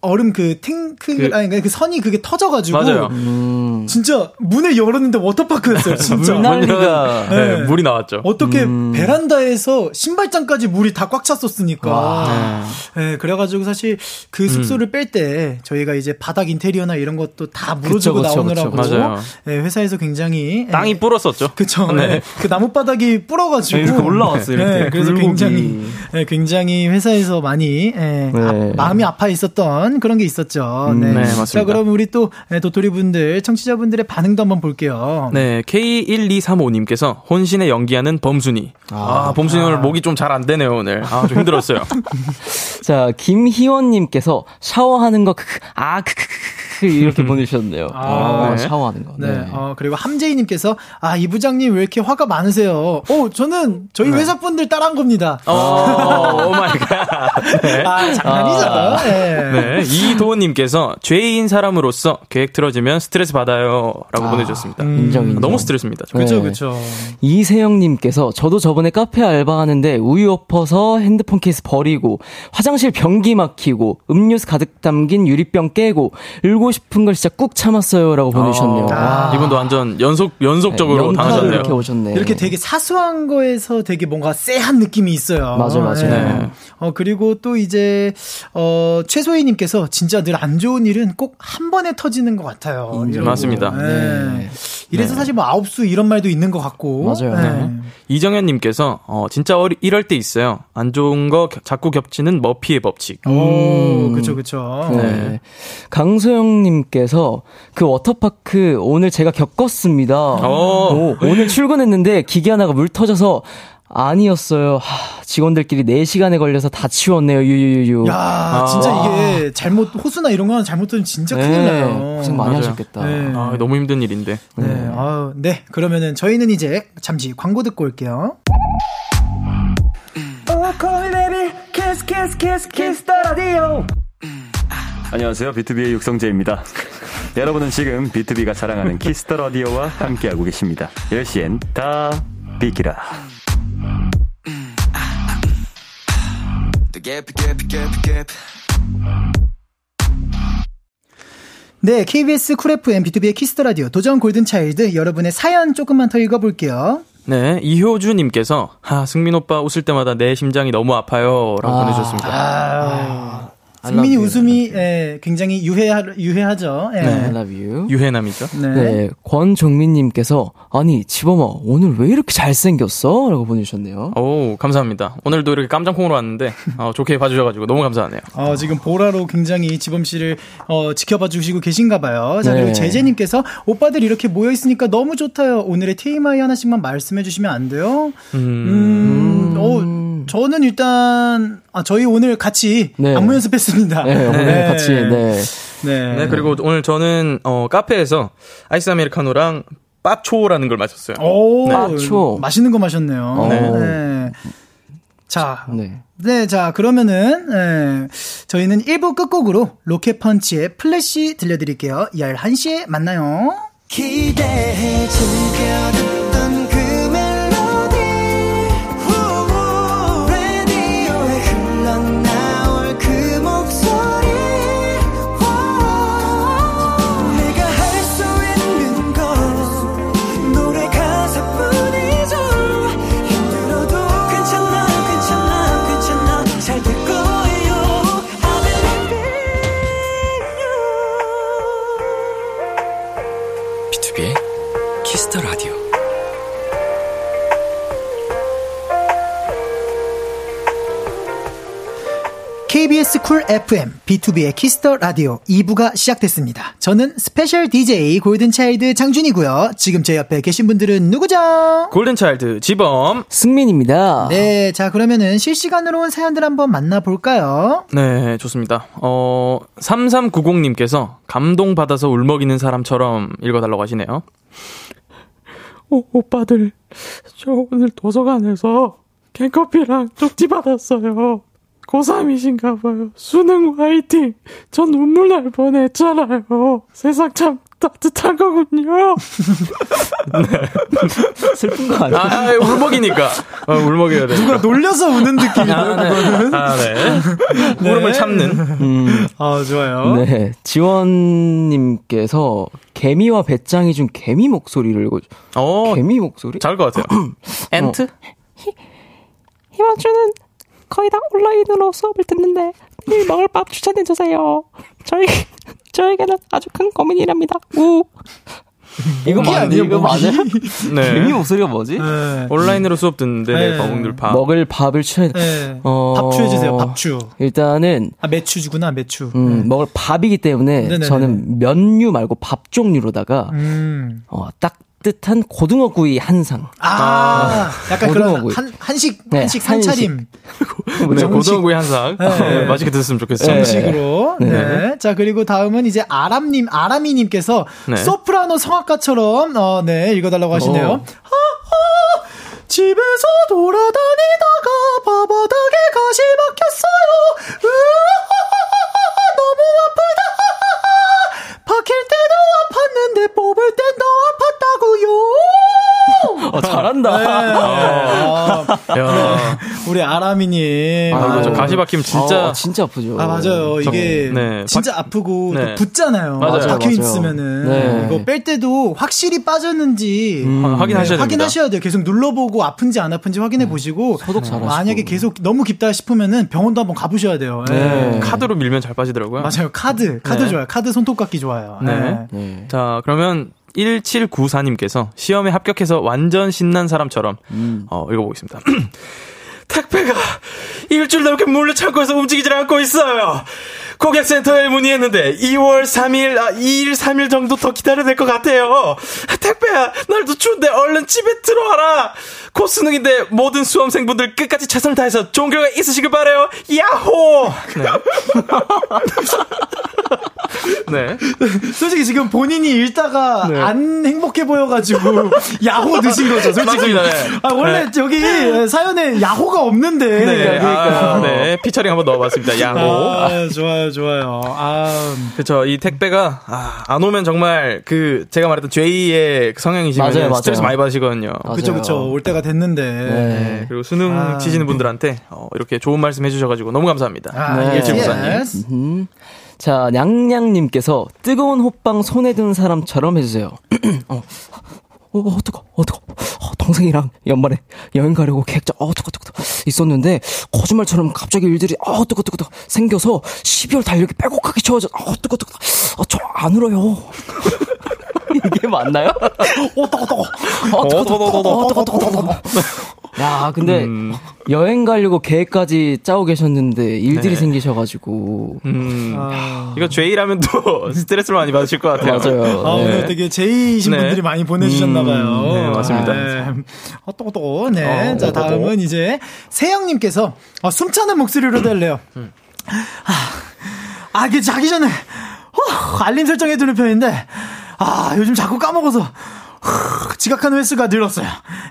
얼음 그 탱크, 그- 아니, 그 선이 그게 터져가지고. 맞아요. 음, 진짜 문을 열었는데 워터파크였어요, 진짜. 물난리가. 네, 네. 물이 나왔죠. 어떻게 음. 베란다에서 신발장까지 물이 다 꽉 찼었으니까. 와. 네, 그래가지고 사실 그 음. 숙소를 뺄때 저희가 이제 바닥 인테리어나 이런 것도 다 물어주고 그쵸, 그쵸, 나오느라고. 그쵸. 네, 회사에서 굉장히. 네, 땅이 불었었죠. 그쵸. 네. 네. 그 나무바닥이 불어가지고. 이렇게 올라왔어요, 이렇게. 네, 그래서 굴곡이. 굉장히, 네, 굉장히 회사에서 많이, 예, 네. 아, 마음이 아파 있었던 그런 게 있었죠. 네. 네, 맞습니다. 자, 그럼 우리 또, 예, 도토리 분들, 청취자 분들의 반응도 한번 볼게요. 네, K1235님께서 혼신에 연기하는 범순이. 아, 범순이 오늘 목이 좀 잘 안 되네요, 오늘. 아, 좀 힘들었어요. [LAUGHS] 자, 김희원님께서 샤워하는 거, 크크, 아, 크크크크, 이렇게 보내주셨네요. 아, 어, 네. 샤워하는 거. 네. 어, 그리고 함재희님께서, 아, 이 부장님 왜 이렇게 화가 많으세요? 어, 저는 저희 회사 분들 따라한 겁니다. 어, oh my god. 네. 아, 장난이죠. 네. 네, 이도훈님께서 J인 사람으로서 계획 틀어지면 스트레스 받아요. 라고 보내주셨습니다. 인정, 인정. 너무 스트레스입니다. 네. 그쵸. 이세영님께서 저도 저번에 카페 알바하는데 우유 엎어서 핸드폰 케이스 버리고 화장실 변기 막히고 음료수 가득 담긴 유리병 깨고 울고 싶은 걸 진짜 꾹 참았어요라고 보내주셨네요. 아. 이분도 완전 연속, 연속적으로 연타로 당하셨네요. 이렇게 오셨네. 이렇게 되게 사소한 거에서 되게 뭔가 쎄한 느낌이 있어요. 맞아요, 맞아요. 네. 어, 그리고 또 이제, 어, 최소희님께서 진짜 늘 안 좋은 일은 꼭 한 번에 터지는 것 같아요. 인정. 이러고. 맞습니다. 네. 네. 이래서 사실 뭐 아홉수 이런 말도 있는 것 같고. 맞아요. 네. 이정현님께서, 어, 진짜 어리, 이럴 때 있어요. 안 좋은 거 겨- 자꾸 겹치는 머피의 법칙. 오, 그쵸, 그쵸. 네. 강소영 님께서 그 워터파크 오늘 제가 겪었습니다. 오. 오, 늘 출근했는데 기계 하나가 물 터져서 아니었어요. 하, 직원들끼리 4시간에 걸려서 다 치웠네요. 유유유유. 야, 진짜 이게 잘못, 호수나 이런 거 하나 잘못하면 진짜 큰일 나요. 네, 고생 많이 맞아요. 하셨겠다. 네. 아, 너무 힘든 일인데. 네, 아유, 네. 그러면은 저희는 이제 잠시 광고 듣고 올게요. 안녕하세요. 비투비의 육성재입니다. 여러분은 지금 비투비가 자랑하는 키스 [LAUGHS] 더 라디오와 함께하고 계십니다. 10시엔 다 비키라. 네, KBS 쿨 FM 비투비의 키스 더 라디오 도전 골든 차일드 여러분의 사연 조금만 더 읽어볼게요. 네, 이효주님께서, 아, 승민 오빠 웃을 때마다 내 심장이 너무 아파요. 라고 아. 보내주셨습니다. 아, You. 웃음이 예, 굉장히 유해하, 유해하죠. 예. I love you. 유해남이죠. 네. 네, 권종민님께서 아니 지범아 오늘 왜 이렇게 잘생겼어? 라고 보내주셨네요. 오, 감사합니다. 오늘도 이렇게 깜장콩으로 왔는데, 어, 좋게 봐주셔가지고 너무 감사하네요. 어, 지금 보라로 굉장히 지범 씨를 어, 지켜봐 주시고 계신가 봐요. 자, 네. 그리고 제제님께서 오빠들 이렇게 모여 있으니까 너무 좋다요. 오늘의 TMI 하나씩만 말씀해 주시면 안 돼요? 음, 어, 저는 일단 아, 저희 오늘 같이 네. 안무 연습했습니다. 네, 오늘 같이 네. 네. 네, 그리고 오늘 저는, 어, 카페에서 아이스 아메리카노랑 빠초라는 걸 마셨어요. 오, 빠초. 맛있는 거 마셨네요. 네. 네. 자, 네. 네, 자, 그러면은, 예, 저희는 1부 끝곡으로 로켓펀치의 플래시 들려드릴게요. 11시에 만나요. 기대해 즐겨 KBS 쿨 FM, 비투비의 키스 더 라디오 2부가 시작됐습니다. 저는 스페셜 DJ 골든차일드 장준이고요. 지금 제 옆에 계신 분들은 누구죠? 골든차일드 지범. 승민입니다. 네, 자, 그러면은 실시간으로 온 사연들 한번 만나볼까요? 네, 좋습니다. 어, 3390님께서 감동받아서 울먹이는 사람처럼 읽어달라고 하시네요. 오, 오빠들, 저 오늘 도서관에서 캔커피랑 쪽지 받았어요. 고3이신가 봐요. 수능 화이팅! 전 눈물 날 뻔했잖아요. 세상 참 따뜻한 거군요. [LAUGHS] 슬픈 거 아니야? 아, 울먹이니까. 어, 울먹여야 돼. 누가 놀려서 우는 느낌이에요, 그거는. 아, [LAUGHS] 네. 울음을 참는. 음, 아, 좋아요. 네. 지원님께서 개미와 배짱이 준 개미 목소리를, 어, 개미 목소리? 잘할 것 같아요. [CLEARS THROAT] 엔트? 이번 주는 거의 다 온라인으로 수업을 듣는데 내일 먹을 밥 추천해 주세요. 저희 [LAUGHS] 저에게는 아주 큰 고민이랍니다. 우. 이거 모기 맞, 아니에요, 이거? 맞아요? [LAUGHS] 네. 개미 목소리가 뭐지? 네. 온라인으로 수업 듣는데 네. 네. 거북들 밥. 먹을 밥을 추해, 네. 어. 밥추 해주세요, 밥추. 일단은, 아, 매추주구나, 매추. 음, 먹을 밥이기 때문에 네네네. 저는 면류 말고 밥 종류로다가, 음. 어, 따뜻한 고등어 구이 한 상. 아, 약간 그런 고등어구이. 한, 한식, 네, 한식 산차림. 네, 고등어 구이 한상. 네. 네, 맛있게 드셨으면 좋겠어요. 네. 식으로. 네. 네. 자, 그리고 다음은 이제 아람님, 아람이님께서 네. 소프라노 성악가처럼, 어, 네, 읽어달라고 하시네요. 어. 아, 아, 집에서 돌아다니다가 바바닥에 가시 박혔어요. 으아, 너무 아프다. 박힐 때 어, 잘한다. 아, 야, 우리 아람이님. 아, 이거 저 아유. 가시 박히면 진짜. 어, 진짜 아프죠. 아 맞아요. 이게 네. 진짜 아프고 네. 또 붓잖아요. 맞아요, 박혀. 있으면은 네. 이거 뺄 때도 확실히 빠졌는지 아, 네, 확인하셔야 됩니다. 확인하셔야 돼요. 계속 눌러보고 아픈지 안 아픈지 확인해 보시고 소독 잘하시고. 만약에 계속 너무 깊다 싶으면은 병원도 한번 가보셔야 돼요. 네. 네. 카드로 밀면 잘 빠지더라고요. 맞아요. 카드 카드 네. 좋아요. 카드 손톱깎이 좋아요. 네. 네. 네. 자, 그러면 1794님께서 시험에 합격해서 완전 신난 사람처럼 어, 읽어보겠습니다. [CLEARS THROAT] 택배가 일주일 넘게 몰래 창고에서 움직이질 않고 있어요. 고객센터에 문의했는데 2월 3일, 아, 2일, 3일 정도 더 기다려야 될 것 같아요. 택배야, 날도 추운데 얼른 집에 들어와라. 곧 수능인데 모든 수험생분들 끝까지 최선을 다해서 결과 있으시길 바래요. 야호! 네. [LAUGHS] 네. 솔직히 지금 본인이 읽다가 네. 안 행복해 보여가지고 [LAUGHS] 야호 드신 거죠. 솔직히. 맞습니다, 네. 아, 원래 네. 저기 사연에 야호가 없는데. 네, 그러니까. 아, 네, 피처링 한번 넣어봤습니다. 야호. 아, 좋아요, 좋아요. 아, 그렇죠. 이 택배가 아, 안 오면 정말 그 제가 말했던 J의 성향이시면 맞아요, 맞아요. 스트레스 많이 받으시거든요. 맞아요. 그쵸, 그쵸. 올 때가 됐는데. 네, 그리고 수능 아. 치시는 분들한테 어, 이렇게 좋은 말씀 해주셔가지고 너무 감사합니다. 아, 네. 음. 자, 냥냥님께서 뜨거운 호빵 손에 든 사람처럼 해주세요. [CLEARS THROAT] 어, 어, 어, 뜨거, 어, 뜨거. 어, 동생이랑 연말에 여행 가려고 계획 짜, 어, 뜨거, 뜨거. 있었는데, 거짓말처럼 갑자기 일들이, 어, 뜨거, 뜨거. 생겨서 12월 달력이 빼곡하게 채워져, 어, 뜨거, 뜨거. 어, 저 안 울어요. [LAUGHS] 이게 맞나요? 어, 떠, 떠. 어, 뜨거, 뜨거, 뜨거, 어, 뜨거, 뜨거, 뜨거. 야, 근데 음. 여행 가려고 계획까지 짜고 계셨는데 일들이 네. 생기셔가지고. 음, 아. 이거 J라면 또 [LAUGHS] 스트레스를 많이 받으실 것 같아요. 맞아요. 아, 네. 오늘 되게 제이신 네. 분들이 많이 보내주셨나봐요. 음, 네, 맞습니다. 어, 또, 또, 네. 어, 자. 다음은 이제 세영님께서 어, 숨차는 목소리로 달래요. 음. 아, 아, 이게 자기 전에 어, 알림 설정해두는 편인데, 아, 요즘 자꾸 까먹어서. 후, 지각하는 횟수가 늘었어요.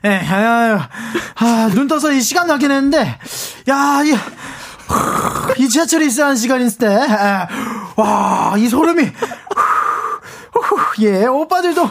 예, 아, 아, 눈 떠서 이 시간 나긴 했는데, 야, 이, 후, 이 지하철에 있어야 하는 시간일 때, 아, 와, 이 소름이, 후, 예, 오빠들도,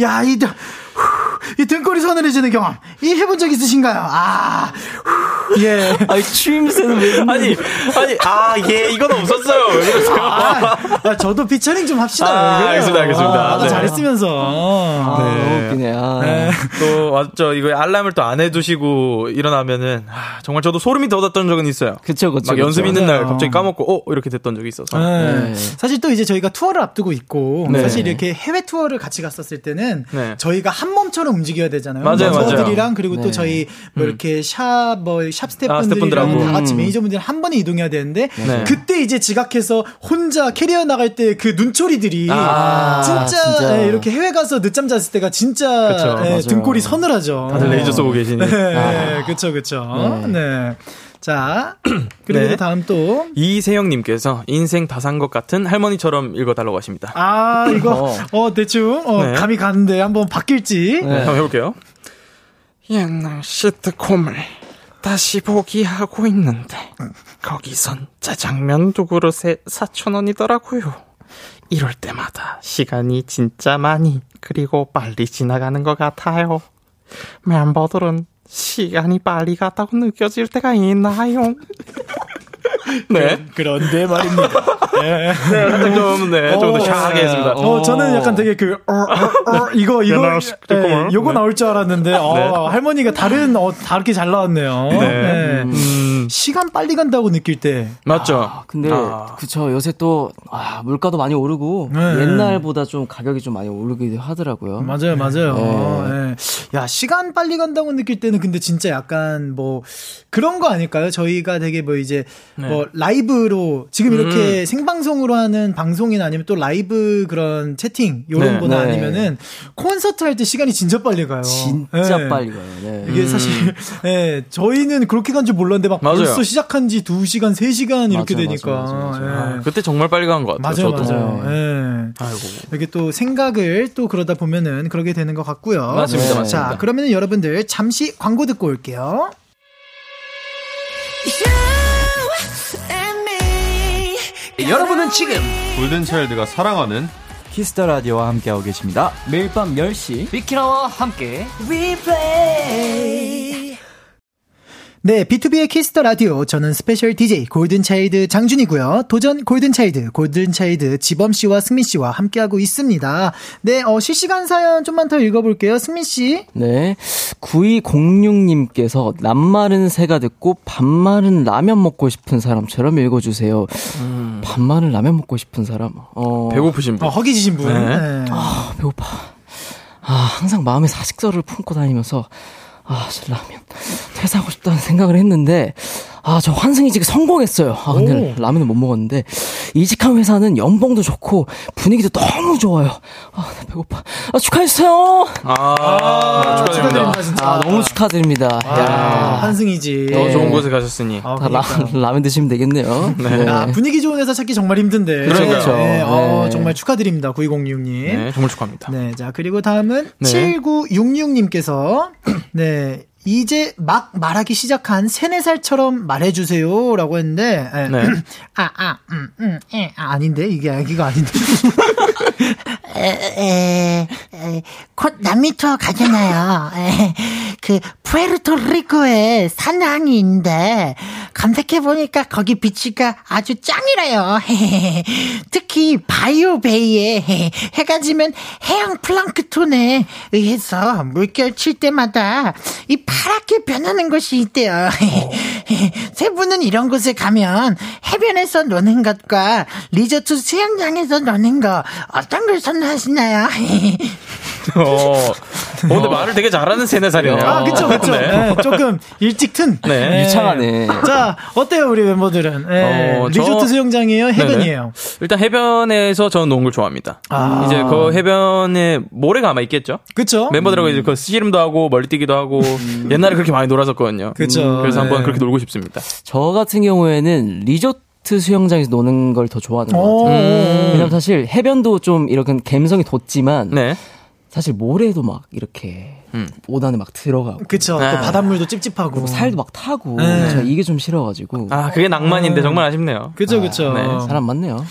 야, 이, 등- 후, 이 등골이 서늘해지는 경험, 이 해본 적 있으신가요? 아, 후, 예. 아니, 추임새는 왜. 아니, 아니, 아, 예, 이건 없었어요. 왜 그러세요? 아, 아, 저도 피처링 좀 합시다. 아, 그래요? 알겠습니다, 알겠습니다. 아, 네. 잘했으면서. 아, 너무 웃기네. 아. 또, 맞죠. 이거 알람을 또 안 해두시고 일어나면은, 아, 정말 저도 소름이 돋았던 적은 있어요. 그쵸, 그쵸. 막 연습. 있는 날 맞아요. 갑자기 까먹고, 어? 이렇게 됐던 적이 있어서. 네. 네. 사실 또 이제 저희가 투어를 앞두고 있고 네. 사실 이렇게 해외 투어를 같이 갔었을 때는 네. 저희가 한 몸처럼 움직여야 되잖아요. 맞아요, 멤버들이랑 맞아요. 그리고 또 네. 저희 뭐 이렇게 샵 뭐 샵 스태프분들이랑 스태프분들하고. 다 같이 음. 매니저분들 한 번에 이동해야 되는데 네. 그때 이제 지각해서 혼자 캐리어 나갈 때 그 눈초리들이 아, 진짜, 진짜. 예, 이렇게 해외 가서 늦잠 잤을 때가 진짜 그쵸, 예, 맞아요. 등골이 서늘하죠. 다들 레이저 쏘고 계시니. 네, 그쵸, 그쵸. 네. 자, 그리고 네. 다음 또. 이세영님께서 인생 다 산 것 같은 할머니처럼 읽어달라고 하십니다. 아, 이거, 어. 어, 대충, 어, 네. 감이 가는데 한번 바뀔지. 네, 한번 해볼게요. 옛날 시트콤을 다시 보기 하고 있는데 거기선 짜장면 두 그릇에 4,000원이더라고요. 이럴 때마다 시간이 진짜 많이 그리고 빨리 지나가는 것 같아요. 멤버들은 시간이 빨리 갔다고 느껴질 때가 있나요? [LAUGHS] 네. 그런데 말입니다. [LAUGHS] 네. 네, 살짝 좀, 네, 조금 더 어, 샤하게 했습니다. 어, 저는 약간 되게 그, 어, 어, 어, 이거, 이거, 옛날 시트콤을? 예, 요거 네. 나올 줄 알았는데, 어, 할머니가 다른, 어, 다르게 잘 나왔네요. 네. 음, 시간 빨리 간다고 느낄 때. 맞죠? 아, 근데 아. 그쵸 요새 또 아, 물가도 많이 오르고 네. 옛날보다 좀 가격이 좀 많이 오르기도 하더라고요. 맞아요, 맞아요. 네. 예. 야, 시간 빨리 간다고 느낄 때는 근데 진짜 약간 뭐 그런 거 아닐까요? 저희가 되게 뭐 이제 네. 뭐 라이브로 지금 이렇게 음. 생방송으로 하는 방송이나 아니면 또 라이브 그런 채팅 요런 네. 거나 네. 아니면은 콘서트 할 때 시간이 진짜 빨리 가요. 진짜 예. 빨리 가요. 네. 이게 사실 예, 저희는 그렇게 간 줄 몰랐는데 막 맞아요. 벌써 시작한 지 2시간, 3시간 이렇게 맞아요, 되니까. 맞아요, 맞아요, 맞아요. 예. 아, 그때 정말 빨리 간 것 같아요. 맞아요, 저도. 맞아요. 예. 아이고. 이렇게 또 생각을 또 그러다 보면은 그러게 되는 것 같고요. 맞습니다, 네. 맞습니다. 자, 그러면 여러분들 잠시 광고 듣고 올게요. 여러분은 지금 골든차일드가 사랑하는 키스 더 라디오와 함께하고 계십니다. 매일 밤 10시 비키라와 함께 네, 비투비의 키스 더 라디오. 저는 스페셜 DJ 골든차일드 장준이고요. 도전 골든차일드, 골든차일드 지범 씨와 승민 씨와 함께하고 있습니다. 네, 어, 실시간 사연 좀만 더 읽어볼게요. 승민 씨. 네. 9206님께서 낮말은 새가 듣고 밤말은 라면 먹고 싶은 사람처럼 읽어주세요. 밤말은 라면 먹고 싶은 사람. 어. 배고프신 분. 어, 허기지신 분. 네. 네. 아, 배고파. 아, 항상 마음에 사직서를 품고 다니면서, 아, 저 라면, 퇴사하고 싶다는 생각을 했는데, 아, 저 환승 이직 성공했어요. 아, 근데 라면을 못 먹었는데, 이직한 회사는 연봉도 좋고, 분위기도 너무 좋아요. 아, 나 배고파. 아, 축하해주세요! 아, 축하드립니다. 축하드립니다, 진짜. 아, 너무 축하드립니다. 아, 야 한승이지. 더 좋은 네. 곳에 가셨으니. 아, 다 라, 그러니까요. 라면 드시면 되겠네요. 네. 아, 분위기 좋은 회사 찾기 정말 힘든데. 그러니까요. 네, 어, 네. 정말 축하드립니다. 9206님. 네, 정말 축하합니다. 네, 자, 그리고 다음은 네. 7966님께서, [CLEARS THROAT] 네, 이제 막 말하기 시작한 3, 4살처럼 말해주세요. 라고 했는데, 예. 네. [CLEARS THROAT] 아, 아, 음, 음, 에, 아, 아닌데? 이게 아기가 아닌데. [LAUGHS] 곧 남미 투어 가잖아요. 에, 그 푸에르토리코에 산항이 있는데 검색해 보니까 거기 비치가 아주 짱이래요. [LAUGHS] 특히 바이오베이에 해가 지면 해양 플랑크톤에 의해서 물결 칠 때마다 이 파랗게 변하는 곳이 있대요. [LAUGHS] 세 분은 이런 곳에 가면 해변에서 노는 것과 리조트 수영장에서 노는 거 어떤 걸 선호 하시나요? [LAUGHS] 어, 오늘 말을 되게 잘하는 세네 살이네요. 아, 그쵸, 그쵸. 네. 네, 조금 일찍 튼. 네. 유창하네. 자, 어때요, 우리 멤버들은? 네, 어, 저- 리조트 수영장이에요? 해변이에요? 네네. 일단 해변에서 저는 걸 좋아합니다. 아. 이제 그 해변에 모래가 아마 있겠죠? 그쵸? 멤버들하고 이제 그 씨름도 하고 멀리 뛰기도 하고 옛날에 그렇게 많이 놀았었거든요. 그쵸. 그래서 한번 네. 그렇게 놀고 싶습니다. 저 같은 경우에는 리조트 수영장에서 노는 걸 더 좋아하는 것 오. 같아요. 왜냐면 사실 해변도 좀 이렇게 감성이 돋지만 네. 사실 모래도 막 이렇게 음. 옷 안에 막 들어가고 그쵸. 네. 또 바닷물도 찝찝하고. 살도 막 타고 네. 제가 이게 좀 싫어가지고 아, 그게 낭만인데 정말 아쉽네요. 그쵸, 그쵸. 네, 사람 많네요.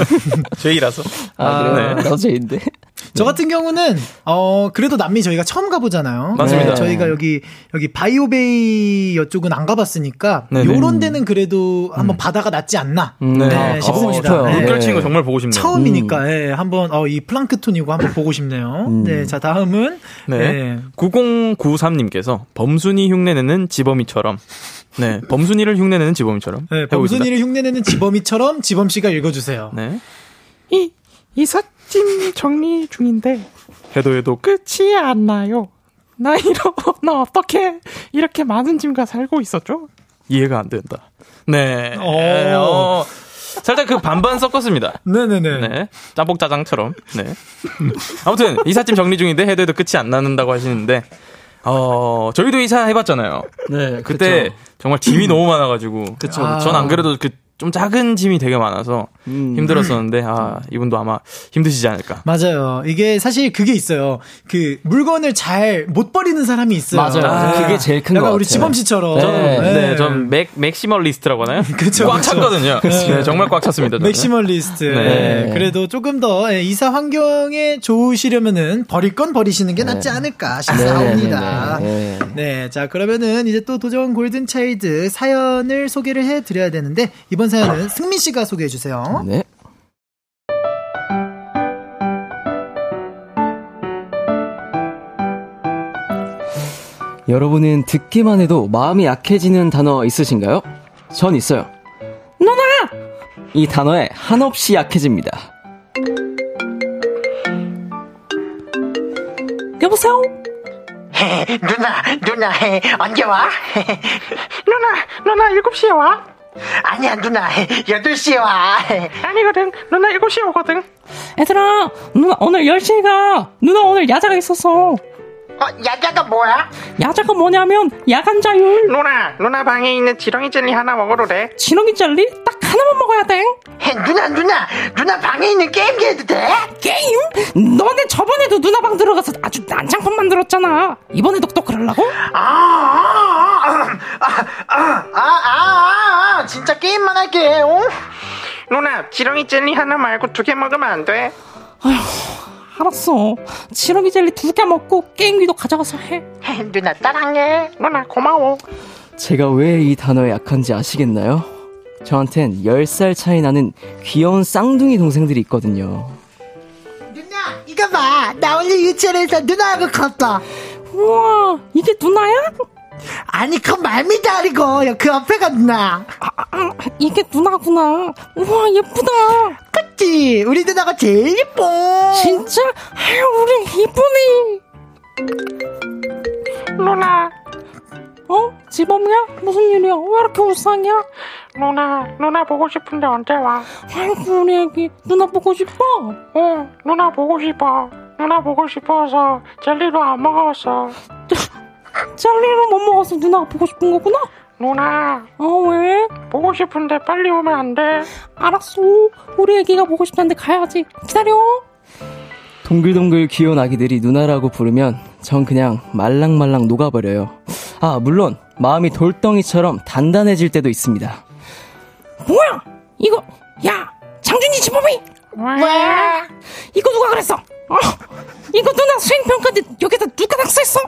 [LAUGHS] 죄이라서. 아, 그래요? 네. 나도 제인데. 저 같은 경우는 어 그래도 남미 저희가 처음 가보잖아요. 맞습니다. 네, 저희가 여기 여기 바이오베이 이쪽은 안 가봤으니까. 요런 데는 그래도 한번 바다가 낫지 않나 음, 네, 아, 싶습니다. 싶어요. 네. 물결 치는 거 정말 보고 싶네요. 처음이니까 예, 한번 어, 이 플랑크톤이고 한번 보고 싶네요. 네, 자 다음은 네. 네. 9093님께서 범순이 흉내내는 지범이처럼. 네. 범순이를 흉내내는 지범이처럼. 네. 범순이를 흉내내는 지범이처럼 지범 씨가 읽어주세요. 네. 이, 이삿 짐 정리 중인데, 해도 해도 끝이 안 나요. 나 이러, [LAUGHS] 나 어떻게 이렇게 많은 짐과 살고 있었죠? 이해가 안 된다. 네. 오. 어, 살짝 그 반반 섞었습니다. 네네네. 네. 짬뽕 짜장처럼. 네. 아무튼 이삿짐 정리 중인데 해도 해도 끝이 안 나는다고 하시는데 어, 저희도 이사 해봤잖아요. 네, 그때 그쵸. 정말 짐이 너무 많아가지고. 그쵸, 아. 전안 그래도 그 좀 작은 짐이 되게 많아서 음. 힘들었었는데 아 이분도 아마 힘드시지 않을까. 맞아요. 이게 사실 그게 있어요. 그 물건을 잘 못 버리는 사람이 있어요. 맞아요. 아. 그게 제일 큰거 약간 같아요. 우리 지범 씨처럼. 네. 네, 전 맥, maximalist라고 하나요? [LAUGHS] 그쵸, 꽉 그쵸. 찼거든요. 네, 정말 꽉 찼습니다. 저는. maximalist. 네. 네. 그래도 조금 더 예, 이사 환경에 좋으시려면은 버릴 건 버리시는 게 낫지 않을까 싶사옵니다. 네, 네, 네. 네, 자 그러면은 이제 또 도전 골든 차일드 사연을 소개를 해드려야 되는데 이번 사연은 승민 씨가 소개해 주세요. 네. 여러분은 듣기만 해도 마음이 약해지는 단어 있으신가요? 전 있어요. 누나! 이 단어에 한없이 약해집니다. 여보세요? [LAUGHS] 누나, 누나, 언제 와? [LAUGHS] 누나, 누나 7시에 와? 아니야, 누나, 8시에 와. 아니거든. 누나 7시에 오거든. 얘들아, 누나 오늘 10시에 가. 누나 오늘 야자가 있었어. 어, 야자가 뭐야? 야자가 뭐냐면 야간 자율. 누나, 누나 방에 있는 지렁이 젤리 하나 먹으러래. 지렁이 젤리? 딱 하나만 먹어야 돼. 헤, 누나, 누나, 누나 방에 있는 게임기 해도 돼? 게임? 너네 저번에도 누나 방 들어가서 아주 난장판 만들었잖아. 이번에도 또 그러려고? 아, 아, 아, 아, 아, 아, 아, 아 진짜 게임만 할게. 어? 누나, 지렁이 젤리 하나 말고 두 개 먹으면 안 돼? 아휴. 알았어. 지렁이 젤리 두 개 먹고 게임기도 가져가서 해. 헤, 누나 따랑해. 누나, 고마워. 제가 왜 이 단어에 약한지 아시겠나요? 저한텐 10살 차이 나는 귀여운 쌍둥이 동생들이 있거든요. 누나, 이거 봐. 나 오늘 유치원에서 누나하고 컸어. 우와, 이게 누나야? 아니, 그건 말미도 아니고, 그 옆에가 누나. 아, 이게 누나구나. 우와, 예쁘다. 그치? 우리 누나가 제일 예뻐. 진짜? 아유, 우리 이쁘네. 누나, 어? 지범이야? 무슨 일이야? 왜 이렇게 울상이야? 누나, 누나 보고 싶은데 언제 와? 아이고, 우리 애기. 누나 보고 싶어? 어, 누나 보고 싶어. 누나 보고 싶어서 젤리도 안 먹었어. 젤리를 못 먹어서 누나가 보고 싶은 거구나? 누나, 어, 왜? 보고 싶은데 빨리 오면 안 돼? 알았어. 우리 애기가 보고 싶다는데 가야지. 기다려. 동글동글 귀여운 아기들이 누나라고 부르면 전 그냥 말랑말랑 녹아버려요. 아, 물론 마음이 돌덩이처럼 단단해질 때도 있습니다. 뭐야? 이거, 야! 장준이 지범이! 왜? 이거 누가 그랬어? 어? 이거 누나 수행평가 때 여기다 누가 낙서했어?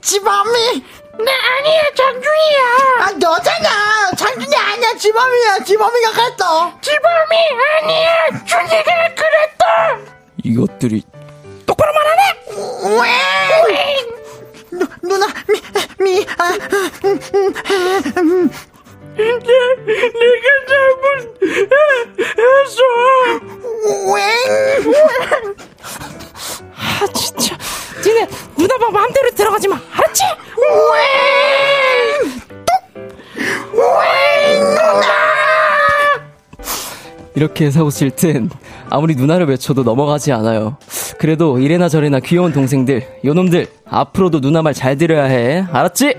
지범이. 나 아니야, 장준이야. 아, 너잖아. 장준이 아니야. 지범이야. 지범이가 그랬어. 지범이 아니야. 준이가 그랬다. 이것들이 똑바로 말하네! 왜? 누, 누나, 미, 미, 아, 음, 음, 음, 내가 잘못 이렇게 사고칠 땐 아무리 누나를 외쳐도 넘어가지 않아요. 그래도 이래나 저래나 귀여운 동생들, 요놈들 앞으로도 누나 말 잘 들어야 해. 알았지?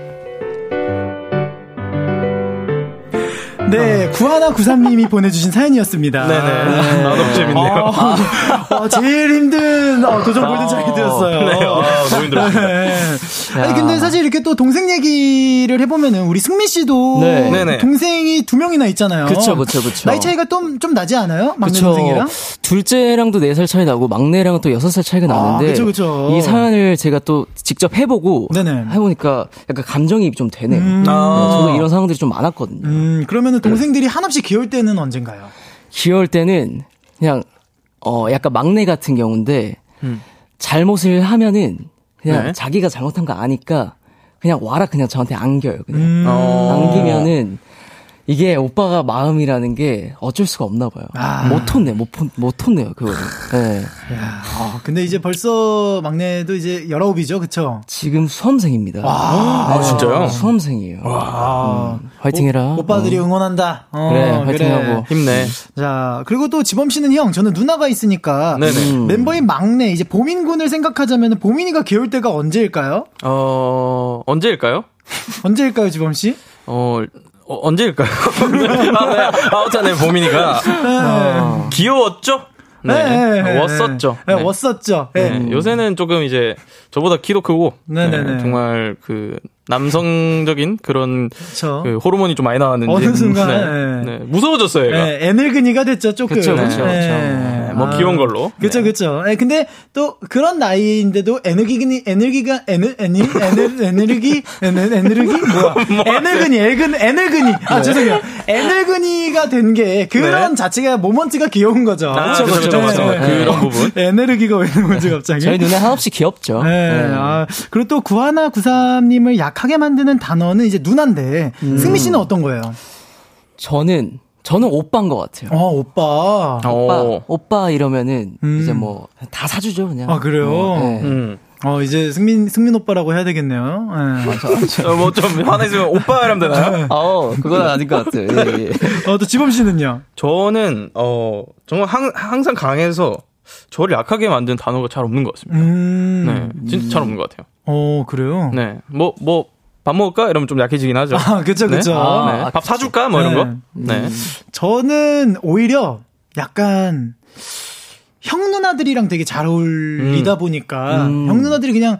네, 구하나 구삼님이 보내주신 사연이었습니다. 네네. 아, 너무 재밌네요. 어, 어, 제일 힘든 어, 도전 골든 차이드였어요. 네, 아, 너무 힘들었습니다. 네. 아니 근데 사실 이렇게 또 동생 얘기를 해보면은 우리 승민 씨도 네. 네네. 동생이 두 명이나 있잖아요. 그쵸, 그쵸, 그쵸. 나이 차이가 좀, 좀 나지 않아요? 막내 그쵸. 동생이랑? 둘째랑도 4살 차이 나고 막내랑은 또 6살 차이가 나는데 그쵸, 그쵸. 이 사연을 제가 또 직접 해보고 네네. 해보니까 약간 감정이입이 좀 되네요. 음. 네, 아. 저도 이런 상황들이 좀 많았거든요. 음, 그러면은 동생들이 한없이 귀여울 때는 언젠가요? 귀여울 때는 그냥 어 약간 막내 같은 경우인데 잘못을 하면은 그냥 네. 자기가 잘못한 거 아니까 그냥 와라 그냥 저한테 안겨요. 그냥 음. 어. 안기면은 이게 오빠가 마음이라는 게 어쩔 수가 없나 봐요. 아. 못 혼내, 못, 혼- 못 혼내요, 그거를. 네. 아, 근데 이제 벌써 막내도 이제 열아홉이죠, 그쵸? 지금 수험생입니다. 아, 진짜요? 수험생이에요. 아, 화이팅 해라. 오, 빠들이 응원한다. 어, 그래, 화이팅하고. 힘내. 자, 그리고 또 지범 씨는 형, 저는 누나가 있으니까 네네. 음. 멤버인 막내 이제 보민군을 생각하자면 보민이가 귀여울 때가 언제일까요? 어, 언제일까요? 언제일까요, 지범 씨? 어, 어, 언제일까요? [LAUGHS] 아, 네. 아, 어쩌네, 보민이가. 어, 귀여웠죠? 네. 왔었죠. 네, 네. 왔었죠. 네, 네. 요새는 조금 이제 저보다 키도 크고 네네네. 네, 정말 그 남성적인 그런 그쵸. 그 호르몬이 좀 많이 나왔는지 어느 순간, 네, 네. 네, 무서워졌어요, 얘가. 네, 애늙은이가 됐죠, 조금. 그쵸, 그쵸, 그쵸. 네. 뭐 귀여운 걸로. 그쵸, 네. 그쵸. 예, 근데 또 그런 나이인데도 에너기니, 에너기가, 에너, 에니, 에너, 에너기, 에너, 에너기? 뭐야. 에너그니, 에근, 에너그니. 아, 죄송해요. 에너그니가 된 게 그런 네. 자체가 모먼트가 귀여운 거죠. 아, 그쵸, 그쵸, 맞습니다. 그런 부분. [LAUGHS] 에너기가 왜 나오지, 갑자기? 저희 눈에 한없이 귀엽죠. 네. 아, 그리고 또 구하나 구삼님을 약하게 만드는 단어는 이제 누나인데, 음. 승미 씨는 어떤 거예요? 저는, 저는 오빠인 것 같아요. 어, 오빠. 오빠, 어. 오빠 이러면은 음. 이제 뭐 다 사주죠 그냥. 아, 그래요? 어, 네. 음. 어, 이제 승민, 승민 오빠라고 해야 되겠네요. 예. 어, 뭐좀 화내시면 오빠 이러면 되나요? 어, 그건 아닌 것 같아요. 예, 예. [LAUGHS] 어, 또 지범 씨는요? 저는 어 정말 항, 항상 강해서 저를 약하게 만든 단어가 잘 없는 것 같습니다. 음. 네, 진짜 잘 없는 것 같아요. 어, 그래요? 네, 뭐 뭐 밥 먹을까 이러면 좀 약해지긴 하죠. 아, 그쵸, 네? 그쵸. 네. 아, 밥 사줄까 뭐 이런 네. 거. 네. 저는 오히려 약간 형 누나들이랑 되게 잘 어울리다 보니까 음. 형 누나들이 그냥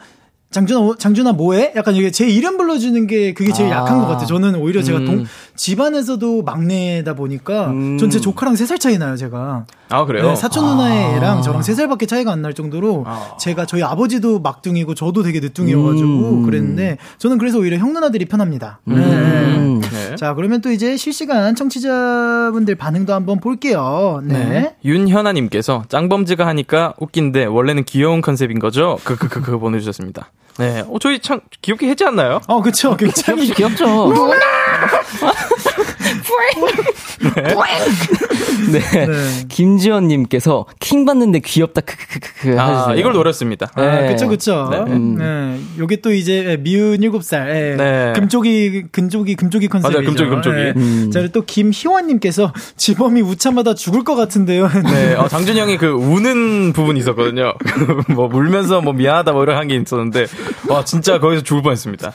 장준아, 어, 장준아 뭐해? 약간 이게 제 이름 불러주는 게 그게 제일 아. 약한 것 같아요. 저는 오히려 제가 음. 동, 집안에서도 막내다 보니까 음. 전제 조카랑 3살 차이 나요, 제가. 아 그래요? 네, 사촌 누나의 애랑 저랑 3살밖에 차이가 안 날 정도로 아. 제가 저희 아버지도 막둥이고 저도 되게 늦둥이여가지고 음. 그랬는데 저는 그래서 오히려 형 누나들이 편합니다. 음. 네. 네. 자, 그러면 또 이제 실시간 청취자분들 반응도 한번 볼게요. 네. 네. 윤현아님께서 짱범즈가 하니까 웃긴데 원래는 귀여운 컨셉인 거죠? 그 그 그 그, 그 보내주셨습니다. 네, 어 저희 참 귀엽게 했지 않나요? 어, 그쵸. 굉장히. 귀엽죠. [LAUGHS] Boink. Boink. 네. 네. 김지원님께서 킹 받는데 귀엽다 크크크크 아 하셨어요. 이걸 노렸습니다. 아, 네. 그쵸, 그쵸. 네. 네. 음. 요게 또 이제 미운 7살. 예. 네. 금쪽이, 금쪽이, 금쪽이 컨셉이죠. 맞아요, 금쪽이, 금쪽이. 예. 음. 자, 그리고 또 김희원님께서 지범이 우참하다 죽을 것 같은데요. [LAUGHS] 네, 어, 장준이 형이 그 우는 부분이 있었거든요. [LAUGHS] 뭐 울면서 뭐 미안하다 뭐 이런 한 게 있었는데 와 진짜 거기서 죽을 뻔했습니다.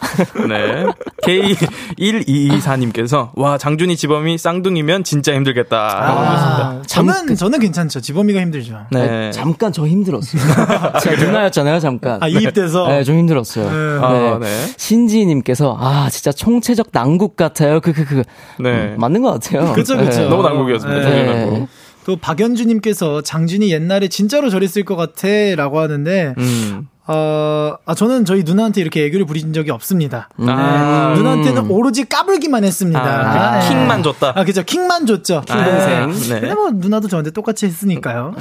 네. K1224님께서 와 장준이 지범이 쌍둥이면 진짜 힘들겠다라고 하셨습니다. 아, 저는, 저는 괜찮죠. 지범이가 힘들죠. 네. 아니, 잠깐 저 힘들었어요. [LAUGHS] 제가 누나였잖아요, 잠깐. 아, 이입돼서. 네, 좀 힘들었어요. 네. 아, 네. 신지님께서 아 진짜 총체적 난국 같아요. 그 그그 네. 맞는 것 같아요. 그쵸, 그쵸. 네. 너무 난국이었습니다. 네. 또 박연주님께서 장준이 옛날에 진짜로 저랬을 것 같아 라고 하는데, 음. 어, 아, 저는 저희 누나한테 이렇게 애교를 부린 적이 없습니다. 아, 네. 누나한테는 오로지 까불기만 했습니다. 아, 네. 킹만 줬다. 아, 그죠. 킹만 줬죠. 킹 아, 동생. 네. 근데 뭐, 누나도 저한테 똑같이 했으니까요.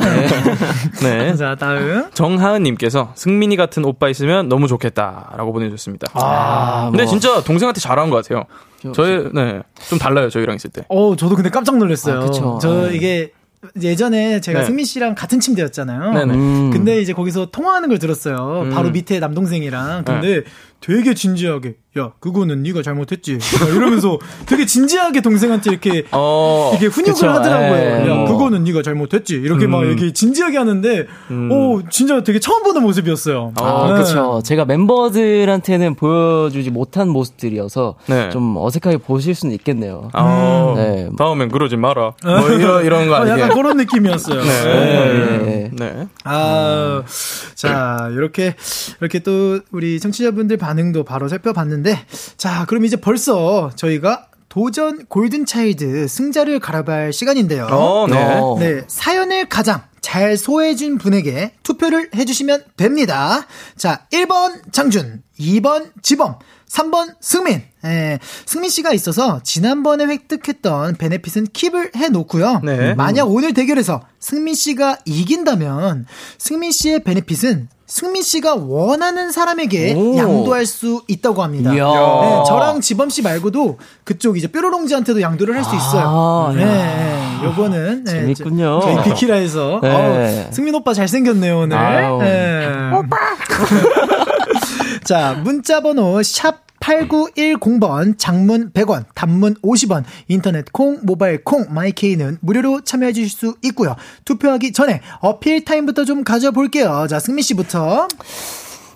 네. [LAUGHS] [LAUGHS] 자, 다음. 정하은님께서 승민이 같은 오빠 있으면 너무 좋겠다 라고 보내주셨습니다. 아, 근데 뭐. 진짜 동생한테 잘한 것 같아요. 저희 네 좀 달라요 저희랑 있을 때. 어, 저도 근데 깜짝 놀랐어요. 아, 그쵸. 저 네. 이게 예전에 제가 네. 승민 씨랑 같은 침대였잖아요. 네네. 음. 근데 이제 거기서 통화하는 걸 들었어요. 음. 바로 밑에 남동생이랑. 근데 되게 진지하게, 야 그거는 네가 잘못했지 막 이러면서 되게 진지하게 동생한테 이렇게 어. 이렇게 훈육을 그쵸, 하더라고요. 예. 야 그거는 네가 잘못했지 이렇게 막 음. 이렇게 진지하게 하는데 오 진짜 되게 처음 보는 모습이었어요. 아, 네. 그쵸. 제가 멤버들한테는 보여주지 못한 모습들이어서 네. 좀 어색하게 보실 수는 있겠네요. 아, 네. 다음엔 그러지 마라. 뭐 이런, 이런 거 어, 아니에요? 약간 그런 느낌이었어요. 네. 네. 네. 아, 자, 이렇게, 이렇게 또 우리 청취자분들 반응도 바로 살펴봤는데, 자, 그럼 이제 벌써 저희가 도전 골든차일드 승자를 갈아봐야 할 시간인데요. 어, 네. 어. 네, 사연을 가장 잘 소화해준 분에게 투표를 해주시면 됩니다. 자, 1번 장준, 2번 지범, 3번 승민. 예, 승민 씨가 있어서 지난번에 획득했던 베네핏은 킵을 해놓고요. 네. 만약 오늘 대결에서 승민 씨가 이긴다면 승민 씨의 베네핏은 승민 씨가 원하는 사람에게 오. 양도할 수 있다고 합니다. 네, 저랑 지범 씨 말고도 그쪽 이제 뾰로롱즈한테도 양도를 할 수 있어요. 아, 네, 야. 네, 요거는 네, 재밌군요. 저- 저희 비키라에서 네. 어우, 승민 오빠 잘생겼네요 오늘. 네. 오빠. [LAUGHS] 자 문자 번호 샵 8910번, 장문 100원, 단문 50원, 인터넷 콩, 모바일 콩, 마이케이는 무료로 참여해 주실 수 있고요. 투표하기 전에 어필 타임부터 좀 가져볼게요. 자, 승민 씨부터.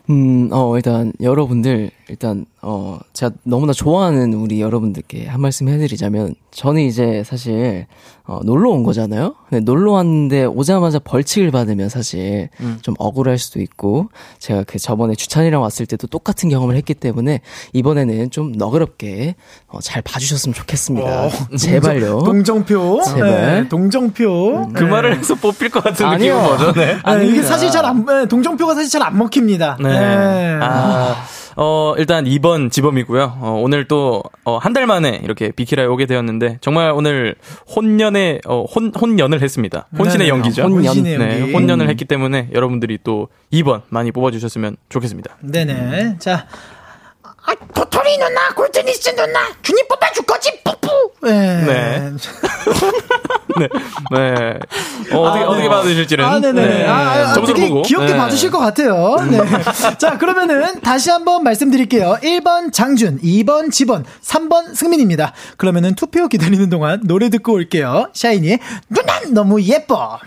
음, 어, 일단, 여러분들, 일단, 어, 제가 너무나 좋아하는 우리 여러분들께 한 말씀 해드리자면, 저는 이제 사실, 어, 놀러 온 거잖아요? 근데 놀러 왔는데 오자마자 벌칙을 받으면 사실 좀 억울할 수도 있고, 제가 그 저번에 주찬이랑 왔을 때도 똑같은 경험을 했기 때문에, 이번에는 좀 너그럽게, 어, 잘 봐주셨으면 좋겠습니다. [LAUGHS] 제발요. 동정표. 제발. 네, 동정표. 그 네. 말을 해서 뽑힐 것 같은 아니요. 느낌은 뭐죠? 네. 네, 이게. 사실 잘 안, 네, 동정표가 사실 잘 안 먹힙니다. 네. 네. 아, 어, 일단 2번 지범이고요. 어, 오늘 또, 어, 한 달 만에 이렇게 비키라에 오게 되었는데, 정말 오늘 혼연의, 어, 혼, 혼연을 했습니다. 혼신의. 연기죠. 혼연. 네, 연기. 혼연을 했기 때문에 여러분들이 또 2번 많이 뽑아주셨으면 좋겠습니다. 네네. 자, 아, 도토리 누나, 골드니스 누나, 준이 뽑아줄 거지, 뿌뿌. 네. 네. [LAUGHS] 네. 네. 어, 어떻게, 어떻게 받으실지는. 아, 네네. 네. 아, 아, 되게 보고. 귀엽게 네. 봐주실 것 같아요. 네. [LAUGHS] 자, 그러면은 다시 한번 말씀드릴게요. 1번 장준, 2번 지번, 3번 승민입니다. 그러면은 투표 기다리는 동안 노래 듣고 올게요. 샤이니의 누난 너무 예뻐.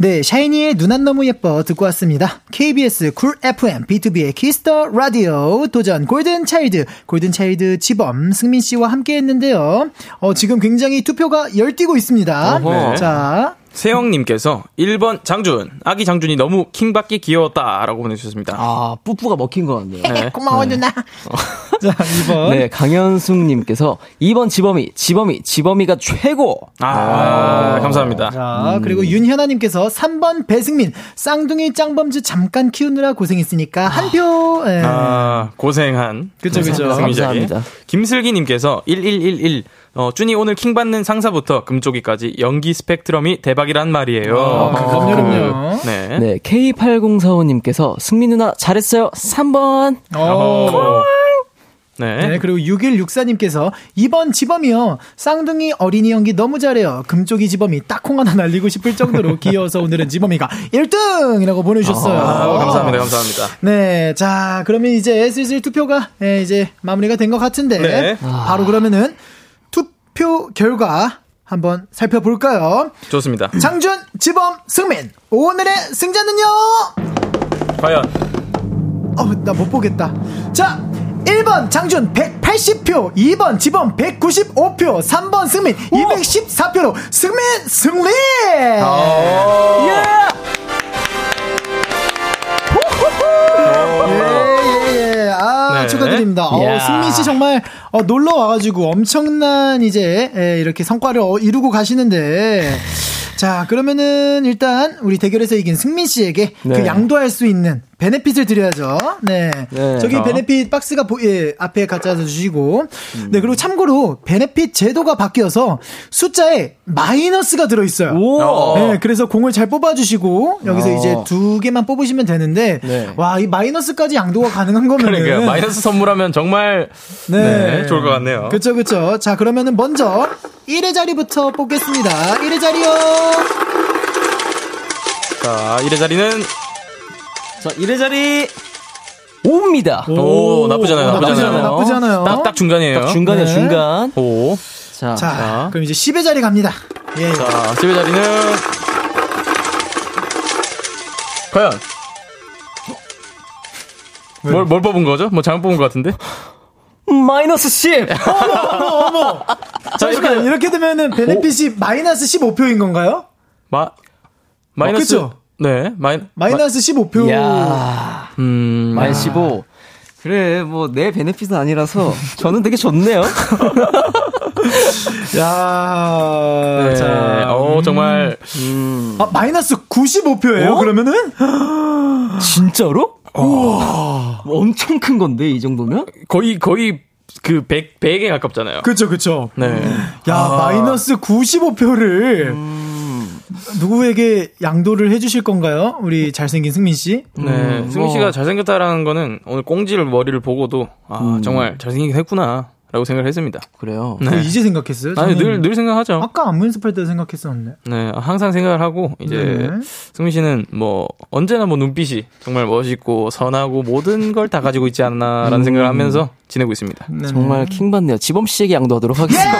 네, 샤이니의 누난 너무 예뻐 듣고 왔습니다. KBS 쿨 FM, 비투비의 키스 더 라디오, 도전 골든 차일드, 골든 차일드 지범, 승민 씨와 함께 했는데요. 어, 지금 굉장히 투표가 열띠고 있습니다. 어허. 자, 세영님께서 1번 장준, 아기 장준이 너무 킹받게 귀여웠다라고 보내주셨습니다. 아, 뿌뿌가 먹힌 것 같네요. [LAUGHS] 네. 고마워, 누나. [LAUGHS] 자, 2번. 네, 강현숙님께서 2번 지범이, 지범이, 지범이가 최고! 아, 감사합니다. 자, 그리고 윤현아님께서 3번 배승민, 쌍둥이 짱범주 잠깐 키우느라 고생했으니까 한 표. 예. 아, 고생한. 그쵸, 그쵸. 감사합니다. 김슬기님께서 1111. 어, 준이 오늘 킹 받는 상사부터 금쪽이까지 연기 스펙트럼이 대박이란 말이에요. 아, 그럼요, 그럼요. 네. 네, K8045님께서 승민 누나 잘했어요. 3번. 어. 네. 네, 그리고 6164님께서 2번 지범이요. 쌍둥이 어린이 연기 너무 잘해요. 금쪽이 지범이 딱콩 하나 날리고 싶을 정도로 [LAUGHS] 귀여워서 오늘은 지범이가 1등이라고 보내주셨어요. 아, 감사합니다, 감사합니다. 네, 자, 그러면 이제 슬슬 투표가 예, 이제 마무리가 된 것 같은데 네. 바로 그러면은 투표 결과 한번 살펴볼까요? 좋습니다. 장준, 지범, 승민. 오늘의 승자는요? 과연. 어, 나 못 보겠다. 자, 1번 장준 180표, 2번 지범 195표, 3번 승민 214표로 승민 승리! 예! 예, 축하드립니다. 어. 승민 씨 정말 어, 놀러 와가지고 엄청난 이제 예, 이렇게 성과를 어, 이루고 가시는데. 자, 그러면은 일단 우리 대결에서 이긴 승민 씨에게 그 네. 양도할 수 있는 베네핏을 드려야죠. 네. 네. 저기 어. 베네핏 박스가 보, 예, 앞에 갖다 주시고. 네, 그리고 참고로 베네핏 제도가 바뀌어서 숫자에 마이너스가 들어있어요. 오! 네, 그래서 공을 잘 뽑아주시고 여기서 어. 이제 두 개만 뽑으시면 되는데 네. 와, 이 마이너스까지 양도가 가능한 거면 그러니까요. 마이너스 선물하면 정말 네, 좋을 것 같네요. 그쵸, 그쵸. 자, 그러면은 먼저 1의 자리부터 뽑겠습니다. 1의 자리요. 자, 1의 자리는 자, 1의 자리. 5입니다. 오, 나쁘잖아요. 나쁘지 나쁘잖아요. 않아요. 나쁘지 않아요. 딱, 딱 중간이에요. 딱 중간이에요, 네. 중간. 오. 자, 자, 그럼 이제 10의 자리 갑니다. 예. 자, 10의 자리는. 과연. 뭘, 뭘 뽑은 거죠? 뭐 잘못 뽑은 것 같은데? 마이너스 10! [LAUGHS] 자, 이렇게, 이렇게 되면은 베네핏이 마이너스 15표인 건가요? 마, 마이너스. 그쵸? 네, 마이, 마이너스 15표. 이야, 음, 마이너스 15. 그래, 뭐, 내 benefit은 아니라서, 저는 되게 좋네요. [LAUGHS] 야 네. 자. 어, 정말. 아, 마이너스 95표예요, 어? 그러면은? 진짜로? 우와. 엄청 큰 건데, 이 정도면? 거의, 거의 그 100, 100에 가깝잖아요. 그쵸, 그쵸. 네. 야, 아. 마이너스 95표를 누구에게 양도를 해주실 건가요? 우리 잘생긴 승민 씨. 네. 음, 승민 뭐. 씨가 잘생겼다라는 거는 오늘 꽁지를 머리를 보고도, 아, 정말 잘생기긴 했구나. 라고 생각을 했습니다. 그래요. 네. 이제 생각했어요? 아니, 저는 늘, 늘 생각하죠. 아까 안무 연습할 때 생각했었는데. 네, 항상 생각을 하고 이제 네. 승민 씨는 뭐 언제나 뭐 눈빛이 정말 멋있고 선하고 모든 걸 다 가지고 있지 않나라는 생각을 하면서 지내고 있습니다. 네. 정말 킹받네요. 지범 씨에게 양도하도록 하겠습니다.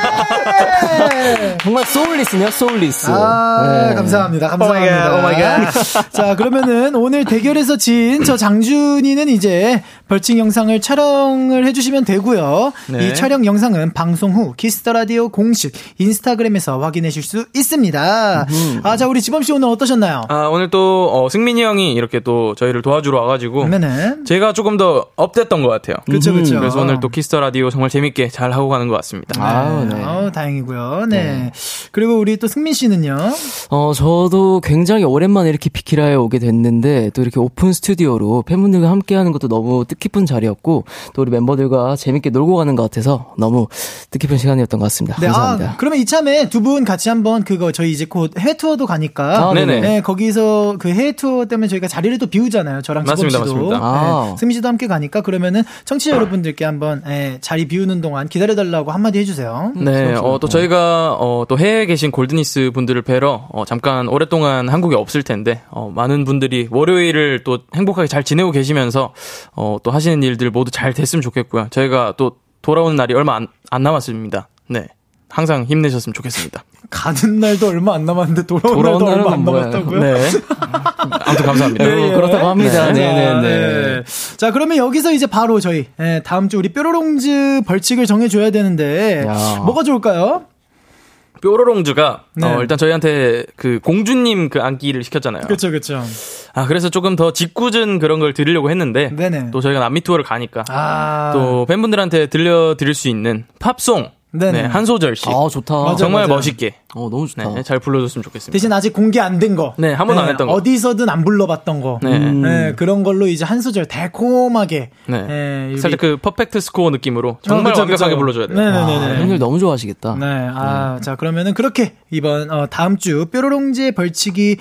[LAUGHS] 정말 soulless네요, soulless. 아, 네. 감사합니다. 감사합니다. Oh my god. [LAUGHS] 자, 그러면은 오늘 대결에서 진 저 장준이는 이제 벌칙 영상을 촬영을 해주시면 되고요. 네. 이 촬영 영상은 방송 후 키스 더 라디오 공식 인스타그램에서 확인하실 수 있습니다. 아, 자, 우리 지범 씨 오늘 어떠셨나요? 아, 오늘 또 어, 승민이 형이 이렇게 또 저희를 도와주러 와가지고 네네. 제가 조금 더 업됐던 것 같아요. 그쵸, 그쵸. 그래서 오늘 또 키스 더 라디오 정말 재밌게 잘 하고 가는 것 같습니다. 아우, 네. 어, 다행이고요. 네. 그리고 우리 또 승민 씨는요? 어, 저도 굉장히 오랜만에 이렇게 비키라에 오게 됐는데, 또 이렇게 오픈 스튜디오로 팬분들과 함께 하는 것도 너무 뜻깊은 자리였고, 또 우리 멤버들과 재밌게 놀고 가는 것 같아서 너무 뜻깊은 시간이었던 것 같습니다. 네, 감사합니다. 아, 그러면 이참에 두 분 같이 한번 그거 저희 이제 곧 해외 투어도 가니까 아, 네네. 네, 거기서 그 해외 투어 때문에 저희가 자리를 또 비우잖아요. 저랑 지범 맞습니다, 씨도. 맞습니다. 아. 네, 승민 씨도 함께 가니까 그러면은 청취자 여러분들께 한번 예, 자리 비우는 동안 기다려 달라고 한마디 해 주세요. 네, 어, 또 저희가, 어, 또 해외에 계신 골드니스 분들을 뵈러, 어, 잠깐 오랫동안 한국에 없을 텐데, 어, 많은 분들이 월요일을 또 행복하게 잘 지내고 계시면서, 어, 또 하시는 일들 모두 잘 됐으면 좋겠고요. 저희가 또 돌아오는 날이 얼마 안, 안 남았습니다. 네. 항상 힘내셨으면 좋겠습니다. 가는 날도 얼마 안 남았는데 돌아오는, 날도 얼마 안 뭐예요? 남았다고요? 네. 아무튼 감사합니다. 네, 그렇다고 합니다. 네, 네, 네. 자, 그러면 여기서 이제 바로 저희 예, 다음 주 우리 뾰로롱즈 벌칙을 정해줘야 되는데 야. 뭐가 좋을까요? 뾰로롱즈가, 네. 어, 일단 저희한테 그 공주님 그 안기를 시켰잖아요. 그렇죠, 그렇죠. 아, 그래서 조금 더 짓궂은 그런 걸 드리려고 했는데, 네네. 또 저희가 남미 투어를 가니까, 아, 또 팬분들한테 들려드릴 수 있는 팝송, 네네. 네, 한 소절씩. 아, 좋다. 맞아, 정말 맞아요. 멋있게 어, 너무 좋다. 네, 잘 불러줬으면 좋겠습니다. 대신 아직 공개 안 된 거. 네, 한 번도 안 했던 거. 어디서든 안 불러봤던 거. 네. 네, 그런 걸로 이제 한 소절 달콤하게. 네. 예, 여기- 살짝 그 퍼펙트 스코어 느낌으로 정말 어, 그쵸, 완벽하게 그쵸. 불러줘야 돼요. 네네네. 팬들 너무 좋아하시겠다. 네, 아, 자, 그러면은 그렇게 이번, 어, 다음 주 뾰로롱즈의 벌칙이,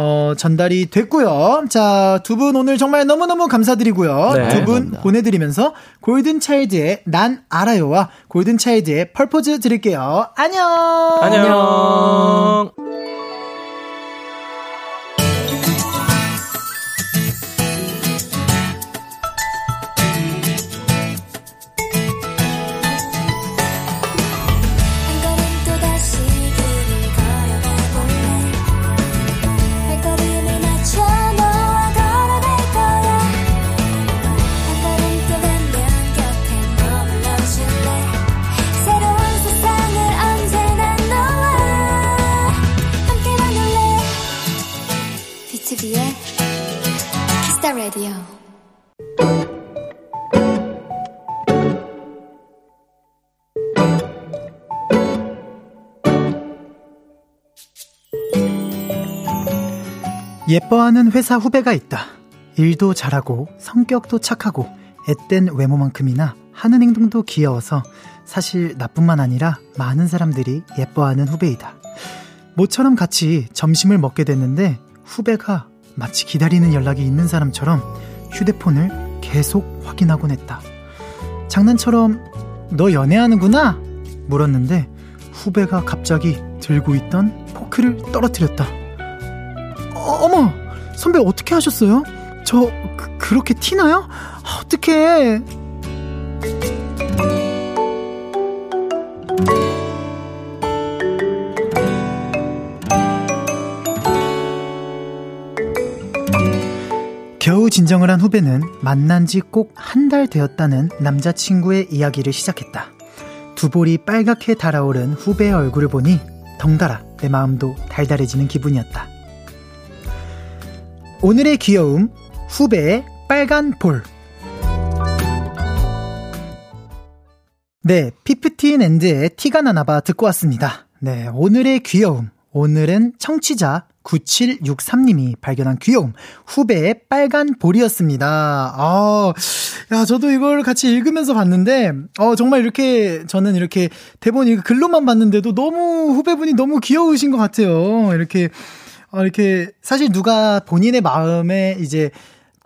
어, 전달이 됐고요. 자, 두 분 오늘 정말 너무너무 감사드리고요. 네, 두분 감사합니다. 보내드리면서 골든차일드의 난 알아요와 골든차일드의 펄포즈 드릴게요. 안녕! 안녕. 예뻐하는 회사 후배가 있다. 일도 잘하고 성격도 착하고 앳된 외모만큼이나 하는 행동도 귀여워서 사실 나뿐만 아니라 많은 사람들이 예뻐하는 후배이다. 모처럼 같이 점심을 먹게 됐는데 후배가 마치 기다리는 연락이 있는 사람처럼 휴대폰을 계속 확인하곤 했다. 장난처럼 너 연애하는구나? 물었는데 후배가 갑자기 들고 있던 포크를 떨어뜨렸다. 어, 어머, 선배 어떻게 하셨어요? 저 그, 그렇게 티나요? 아, 어떡해. 겨우 진정을 한 후배는 만난 지 꼭 한 달 되었다는 남자친구의 이야기를 시작했다. 두 볼이 빨갛게 달아오른 후배의 얼굴을 보니 덩달아 내 마음도 달달해지는 기분이었다. 오늘의 귀여움, 후배의 빨간 볼. 네, 피프틴 앤드의 티가 나나봐 듣고 왔습니다. 네, 오늘의 귀여움. 오늘은 청취자 9763님이 발견한 귀여움, 후배의 빨간 볼이었습니다. 아, 야, 저도 이걸 같이 읽으면서 봤는데, 어, 정말 이렇게, 저는 이렇게 대본 이 글로만 봤는데도 너무 후배분이 너무 귀여우신 것 같아요. 이렇게, 어, 이렇게, 사실 누가 본인의 마음에 이제,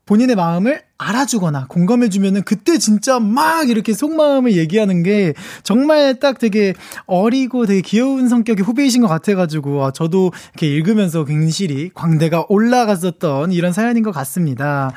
본인의 마음을 알아주거나 공감해주면은 그때 진짜 막 이렇게 속마음을 얘기하는 게 정말 딱 되게 어리고 되게 귀여운 성격의 후배이신 것 같아가지고 아, 저도 이렇게 읽으면서 굉실히 광대가 올라갔었던 이런 사연인 것 같습니다.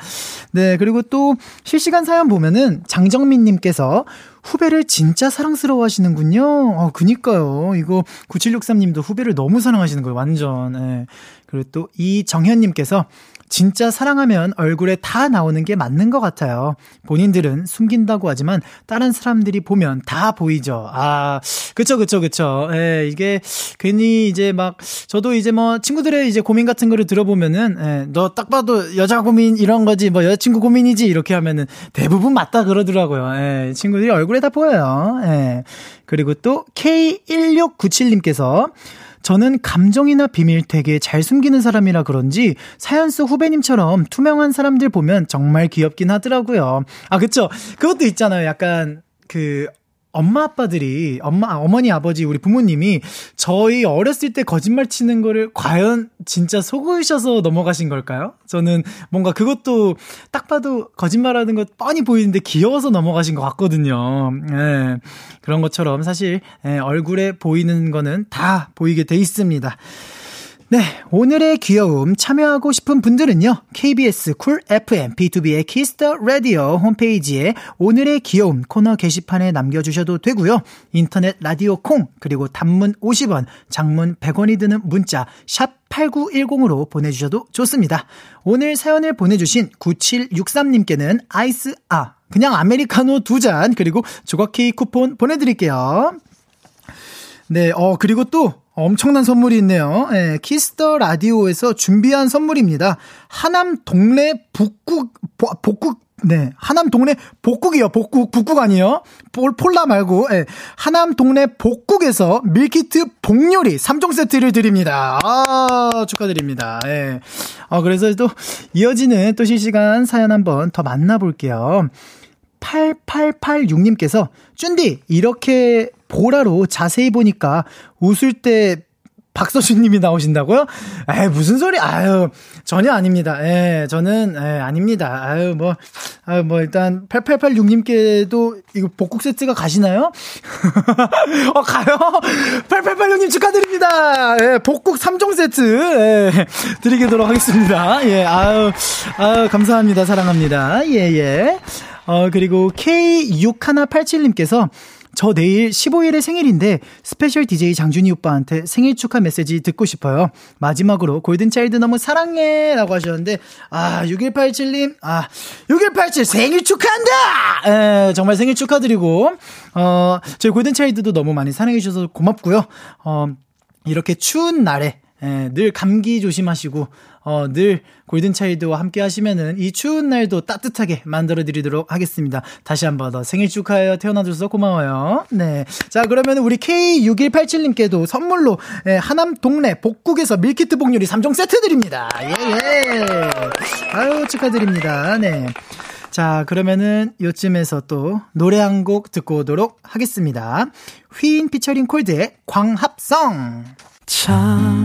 네, 그리고 또 실시간 사연 보면은 장정민님께서 후배를 진짜 사랑스러워 하시는군요. 어, 그니까요. 이거 9763님도 후배를 너무 사랑하시는 거예요, 완전. 예. 그리고 또 이정현님께서 진짜 사랑하면 얼굴에 다 나오는 게 맞는 것 같아요. 본인들은 숨긴다고 하지만 다른 사람들이 보면 다 보이죠. 아, 그쵸, 그쵸, 그쵸. 예, 이게 괜히 이제 막, 저도 이제 뭐 친구들의 이제 고민 같은 거를 들어보면은, 예, 너 딱 봐도 여자 고민 이런 거지, 뭐 여자친구 고민이지, 이렇게 하면은 대부분 맞다 그러더라고요. 예, 친구들이 얼굴에 다 보여요. 예. 그리고 또 K1697님께서 저는 감정이나 비밀 되게 잘 숨기는 사람이라 그런지 사연 속 후배님처럼 투명한 사람들 보면 정말 귀엽긴 하더라고요. 아, 그쵸. 그것도 있잖아요. 약간 그 엄마 아빠들이 엄마 어머니 아버지 우리 부모님이 저희 어렸을 때 거짓말 치는 거를 과연 진짜 속으셔서 넘어가신 걸까요? 저는 뭔가 그것도 딱 봐도 거짓말하는 것 뻔히 보이는데 귀여워서 넘어가신 것 같거든요. 예. 그런 것처럼 사실 예, 얼굴에 보이는 거는 다 보이게 돼 있습니다. 네, 오늘의 귀여움 참여하고 싶은 분들은요. KBS 쿨 FM B2B의 키스터 라디오 홈페이지에 오늘의 귀여움 코너 게시판에 남겨 주셔도 되고요. 인터넷 라디오 콩 그리고 단문 50원, 장문 100원이 드는 문자 샵 8910으로 보내 주셔도 좋습니다. 오늘 사연을 보내 주신 9763님께는 아이스 아 그냥 아메리카노 두 잔 그리고 조각 케이크 쿠폰 보내 드릴게요. 네, 어, 그리고 또 엄청난 선물이 있네요. 예, Kiss the Radio에서 준비한 선물입니다. 하남 동네 북국, 보- 복국, 네, 하남 동네 복국이요. 복국, 북국 아니에요. 폴, polar 말고, 예, 하남 동네 복국에서 밀키트 복요리 3종 세트를 드립니다. 아, 축하드립니다. 예. 어, 그래서 또 이어지는 또 실시간 사연 한번 더 만나볼게요. 8886님께서 쭌디 이렇게 보라로 자세히 보니까 웃을 때 박서준님이 나오신다고요? 에 무슨 소리? 아유 전혀 아닙니다. 예, 저는 예, 아닙니다. 아유 뭐, 아유 뭐 일단 8886님께도 이거 복국 세트가 가시나요? [LAUGHS] 어 가요? 8886님 축하드립니다. 예, 복국 3종 세트 예, 드리도록 하겠습니다. 예, 아유 아유 감사합니다. 사랑합니다. 예 예. 어, 그리고 K6187님께서 저 내일 15일에 생일인데 special DJ 장준이 오빠한테 생일 축하 메시지 듣고 싶어요. 마지막으로 Golden Child 너무 사랑해 라고 하셨는데 아 6187님 아 6187 생일 축하한다! 에, 정말 생일 축하드리고 어 저희 Golden Child도 너무 많이 사랑해 주셔서 고맙고요. 어 이렇게 추운 날에 예, 늘 감기 조심하시고 어, 늘 골든차일드와 함께 하시면은 이 추운 날도 따뜻하게 만들어 드리도록 하겠습니다. 다시 한번 더 생일 축하해요. 태어나줘서 고마워요. 네. 자, 그러면 우리 K6187님께도 선물로 예, 하남 동네 복국에서 밀키트 복요리 3종 세트 드립니다. 예, 예. 아유, 축하드립니다. 네. 자, 그러면은 요쯤에서 또 노래 한 곡 듣고 오도록 하겠습니다. 휘인 피처링 콜드의 광합성. 참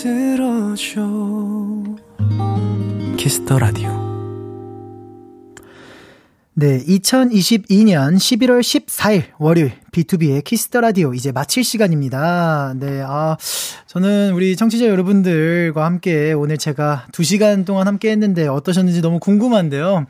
들어줘 Kiss the Radio 네, 2022년 11월 14일 월요일 B2B의 키스터 라디오 이제 마칠 시간입니다. 네, 아 저는 우리 청취자 여러분들과 함께 오늘 제가 2시간 동안 함께 했는데 어떠셨는지 너무 궁금한데요.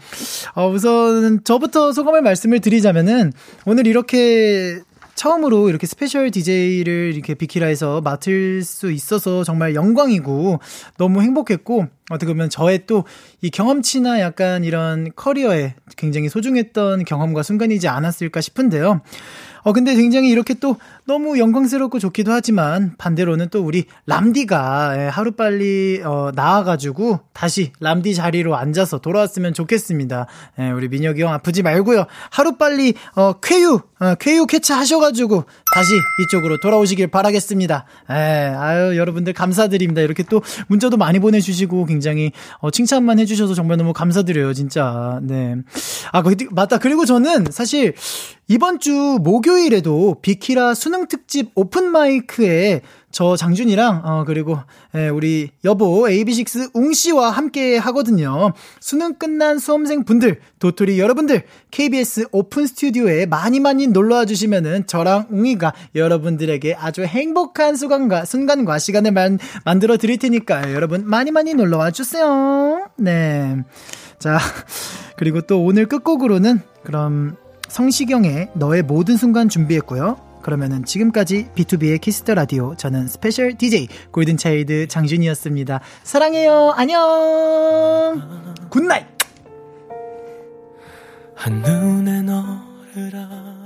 어, 우선 저부터 소감을 말씀을 드리자면은 오늘 이렇게 처음으로 이렇게 special DJ를 이렇게 비키라에서 맡을 수 있어서 정말 영광이고 너무 행복했고 어떻게 보면 저의 또 이 경험치나 약간 이런 커리어에 굉장히 소중했던 경험과 순간이지 않았을까 싶은데요. 어, 근데 굉장히 이렇게 또 너무 영광스럽고 좋기도 하지만 반대로는 또 우리 람디가 예, 하루빨리 어, 나와가지고 다시 람디 자리로 앉아서 돌아왔으면 좋겠습니다. 예, 우리 민혁이 형 아프지 말고요. 하루빨리 어, 쾌유, 어, 쾌유 쾌차 하셔가지고 다시 이쪽으로 돌아오시길 바라겠습니다. 예, 아유 여러분들 감사드립니다. 이렇게 또 문자도 많이 보내주시고 굉장히 어, 칭찬만 해주셔서 정말 너무 감사드려요, 진짜. 네. 아, 그, 맞다. 그리고 저는 사실 이번 주 목요일에도 비키라 수능 특집 open mic에 저 장준이랑 어 그리고 예, 우리 여보 AB6IX 웅 씨와 함께 하거든요. 수능 끝난 수험생 분들, 도토리 여러분들 KBS 오픈 스튜디오에 많이 많이 놀러 와 주시면은 저랑 웅이가 여러분들에게 아주 행복한 순간과 순간과 시간을 만, 만들어 드릴 테니까요. 여러분 많이 많이 놀러 와 주세요. 네. 자, 그리고 또 오늘 끝곡으로는 그럼 성시경의 너의 모든 순간 준비했고요. 그러면은 지금까지 B2B의 키스터 라디오 저는 special DJ Golden Child 장준이었습니다. 사랑해요. 안녕. Good night. 한눈에 너를 알아